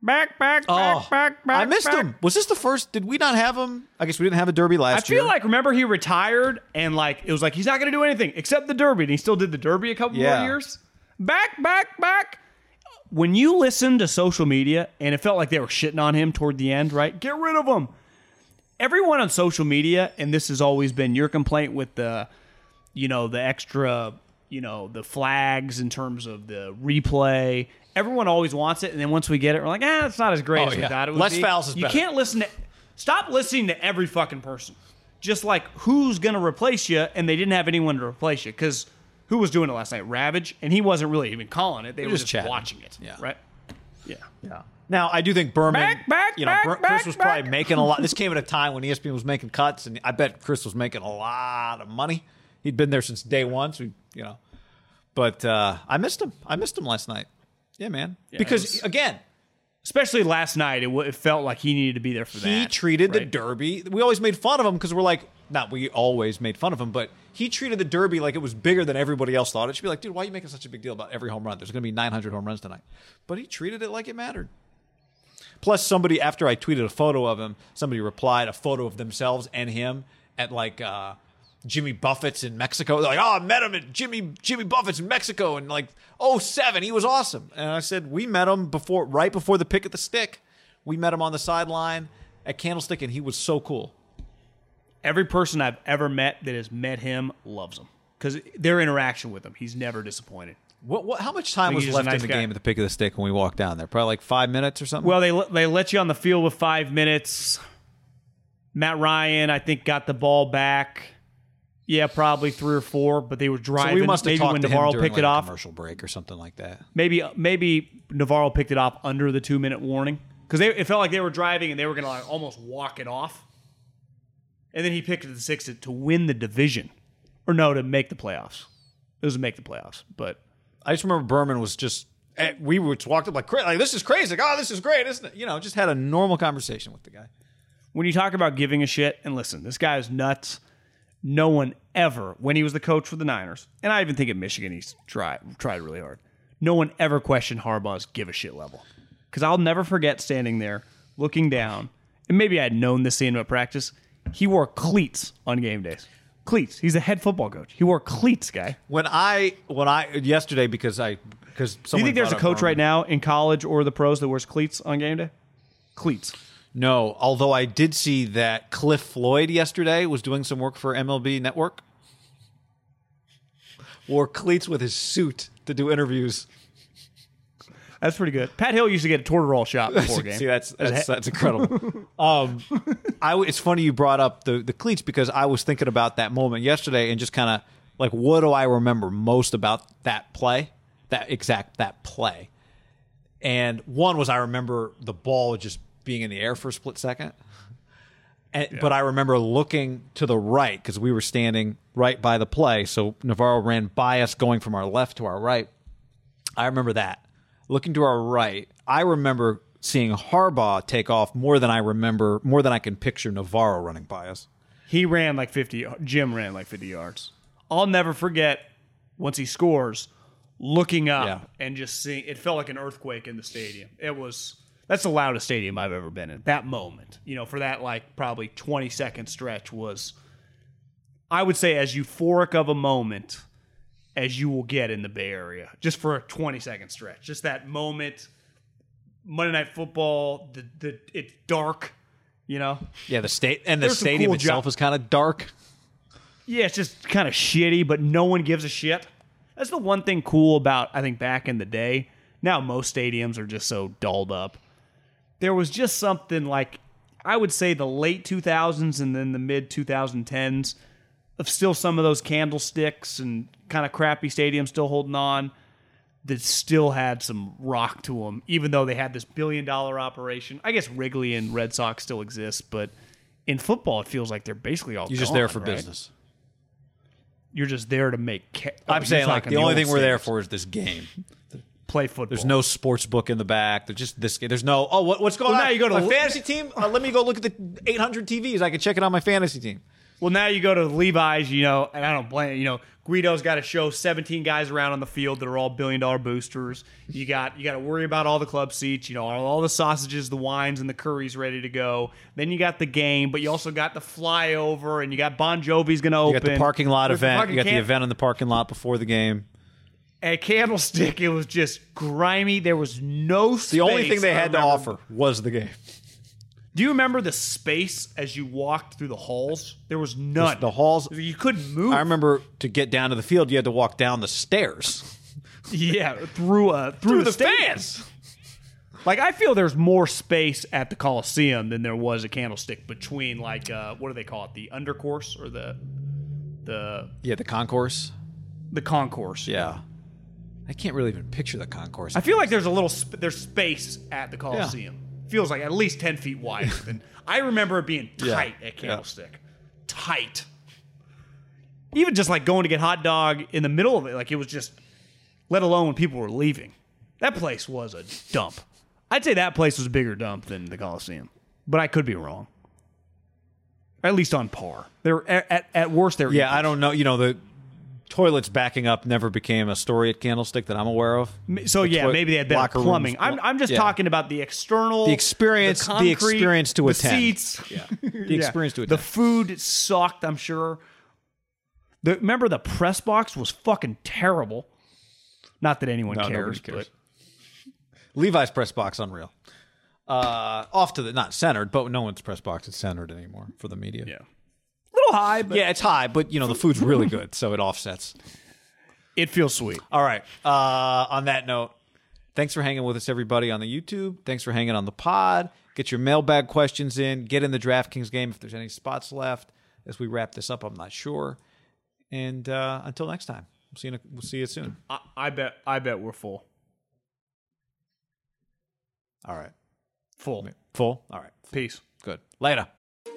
Back, back, oh, back, back, back. Oh, I missed back. him. Was this the first? Did we not have him? I guess we didn't have a derby last year. I feel like remember he retired and like it was like he's not going to do anything except the Derby, and he still did the Derby a couple Yeah. more years. Back, back, back. When you listen to social media, and it felt like they were shitting on him toward the end, right? Get rid of him. Everyone on social media, and this has always been your complaint with the, you know, the extra, you know, the flags in terms of the replay. Everyone always wants it, and then once we get it, we're like, ah, it's not as great Oh, as we yeah. thought it would Less be. fouls is you better. can't listen to. Stop listening to every fucking person. Just like who's going to replace you, and they didn't have anyone to replace you because who was doing it last night? Ravech, and he wasn't really even calling it. They were just just, watching it. Yeah. Right. Yeah. Yeah. Now I do think Berman, Back, back, you know, back, Ber- back, Chris was probably making a lot. This came at a time when ESPN was making cuts, and I bet Chris was making a lot of money. He'd been there since day one, so you know. But uh, I missed him. I missed him last night. Yeah, man. because was- again, Especially last night, it, w- it felt like he needed to be there for he that. He treated the? Derby. We always made fun of him because we're like, not we always made fun of him, but he treated the Derby like it was bigger than everybody else thought. It should be like, dude, why are you making such a big deal about every home run? There's going to be 900 home runs tonight. But he treated it like it mattered. Plus, somebody after I tweeted a photo of him, somebody replied a photo of themselves and him at like uh, Jimmy Buffett's in Mexico. They're like, oh, I met him at Jimmy Jimmy Buffett's in Mexico in like 07. He was awesome. And I said, we met him before, right before the pick at the stick. We met him on the sideline at Candlestick, and he was so cool. Every person I've ever met that has met him loves him because their interaction with him, he's never disappointed. What, what, how much time was he's just a left in the guy. game at the pick of the stick when we walked down there? Probably like five minutes or something. Well, they let- they let you on the field with five minutes. Matt Ryan, I think, got the ball back. Yeah, probably three or four, but they were so driving. we must have maybe talked when to NaVorro picked like it off. commercial break or something like that. Maybe maybe NaVorro picked it off under the two minute warning because it felt like they were driving and they were going to like almost walk it off. And then he picked the six to, to win the division, or no, to make the playoffs. It was to make the playoffs, but I just remember Berman was just. eh, We were walked up like like this is crazy. Like, oh, this is great, isn't it? You know, just had a normal conversation with the guy. when you talk about giving a shit, and listen, this guy is nuts. No one ever, when he was the coach for the Niners, and I even think at Michigan he's tried tried really hard. No one ever questioned Harbaugh's give a shit level, because I'll never forget standing there looking down, and maybe I had known this seeing him at practice. He wore cleats on game days. Cleats. He's a head football coach. He wore cleats, guy. When I when I yesterday because I because Do you think there's a coach right now in college or the pros that wears cleats on game day? Cleats. No, although I did see that Cliff Floyd yesterday was doing some work for MLB Network. Wore cleats with his suit to do interviews. That's pretty good. Pat Hill used to get a Toradol shot before game. See, that's that's, that's incredible. um, I w- it's funny you brought up the the cleats because I was thinking about that moment yesterday and just kind of like, what do I remember most about that play? That exact that play. And one was I remember the ball just being in the air for a split second. And, But I remember looking to the right because we were standing right by the play. So NaVorro ran by us going from our left to our right. I remember that. Looking to our right, I remember seeing Harbaugh take off more than I remember, more than I can picture NaVorro running by us. He ran like 50. Jim ran like 50 yards. I'll never forget once he scores, looking up Yeah. and just seeing. It felt like an earthquake in the stadium. It was. That's the loudest stadium I've ever been in. That moment, you know, for that like probably 20 second stretch was, I would say, as euphoric of a moment as you will get in the Bay Area, just for a 20 second stretch. Just that moment. Monday Night Football. The the it's dark. You know, Yeah, the state and the There's stadium cool itself jo- is kind of dark. Yeah, it's just kind of shitty, but no one gives a shit. That's the one thing cool about I think back in the day. Now most stadiums are just so dulled up. There was just something like I would say the late 2000s and then the mid 2010s of still some of those candlesticks and kind of crappy stadium still holding on that still had some rock to them, even though they had this billion dollar operation. I guess Wrigley and Red Sox still exist, but in football, it feels like they're basically all You're just there for right? business. You're just there to make. Ca- I'm saying like talking the only thing we're there for is this game. play football. There's no sports book in the back. There's just this. There's no. Oh, what, what's going Well, on? now you go to my Li- fantasy team. Uh, let me go look at the 800 TVs. I can check it on my fantasy team. Well, now you go to Levi's, you know, and I don't blame you know. Guido's got to show 17 guys around on the field that are all billion dollar boosters. You got you got to worry about all the club seats, you know, all, the sausages, the wines, and the curries ready to go. Then you got the game, but you also got the flyover, and you got Bon Jovi's going to open. You got the parking lot There's event. fucking You got the event in the parking lot before the game. At Candlestick, it was just grimy. There was no. Space. The only thing they had to offer was the game. Do you remember the space as you walked through the halls? There was none. The halls. You couldn't move. I remember to get down to the field, you had to walk down the stairs. Yeah, through uh through, the, stadium. Like I feel there's more space at the Coliseum than there was a Candlestick between like uh what do they call it? The undercourse or the the Yeah, the concourse. the concourse. Yeah. I can't really even picture the concourse. I feel like there's a little sp- there's space at the Coliseum. Feels like at least 10 feet wide. and I remember it being tight at Candlestick. Tight. Even just like going to get hot dog in the middle of it, like it was just let alone when people were leaving. That place was a dump. I'd say that place was a bigger dump than the Coliseum, but I could be wrong. At least on par. They're at, at, at worst they're yeah, I don't know. You know, the toilets backing up never became a story at Candlestick that I'm aware of. So yeah, toi- maybe they had better locker rooms, plumbing. I'm, I'm just yeah. talking about the external, The experience- the concrete, experience to the attend. seats, Yeah. The experience to attend. The food sucked. I'm sure. The, remember the press box was fucking terrible. Not that anyone No, cares, cares. but Levi's press box, unreal. Uh, off to the not centered, but no one's press box is centered anymore for the media. yeah, little high, but yeah, it's high, but you know the food's really good, so it offsets. it feels sweet. All right. Uh, on that note, thanks for hanging with us, everybody, on the YouTube. Thanks for hanging on the pod. Get your mailbag questions in. Get in the DraftKings game if there's any spots left. As we wrap this up, I'm not sure. And uh, until next time, we'll see you. In a, we'll see you soon. I, I bet. I bet we're full. All right. Full. Full. All right. Peace. Good. Later.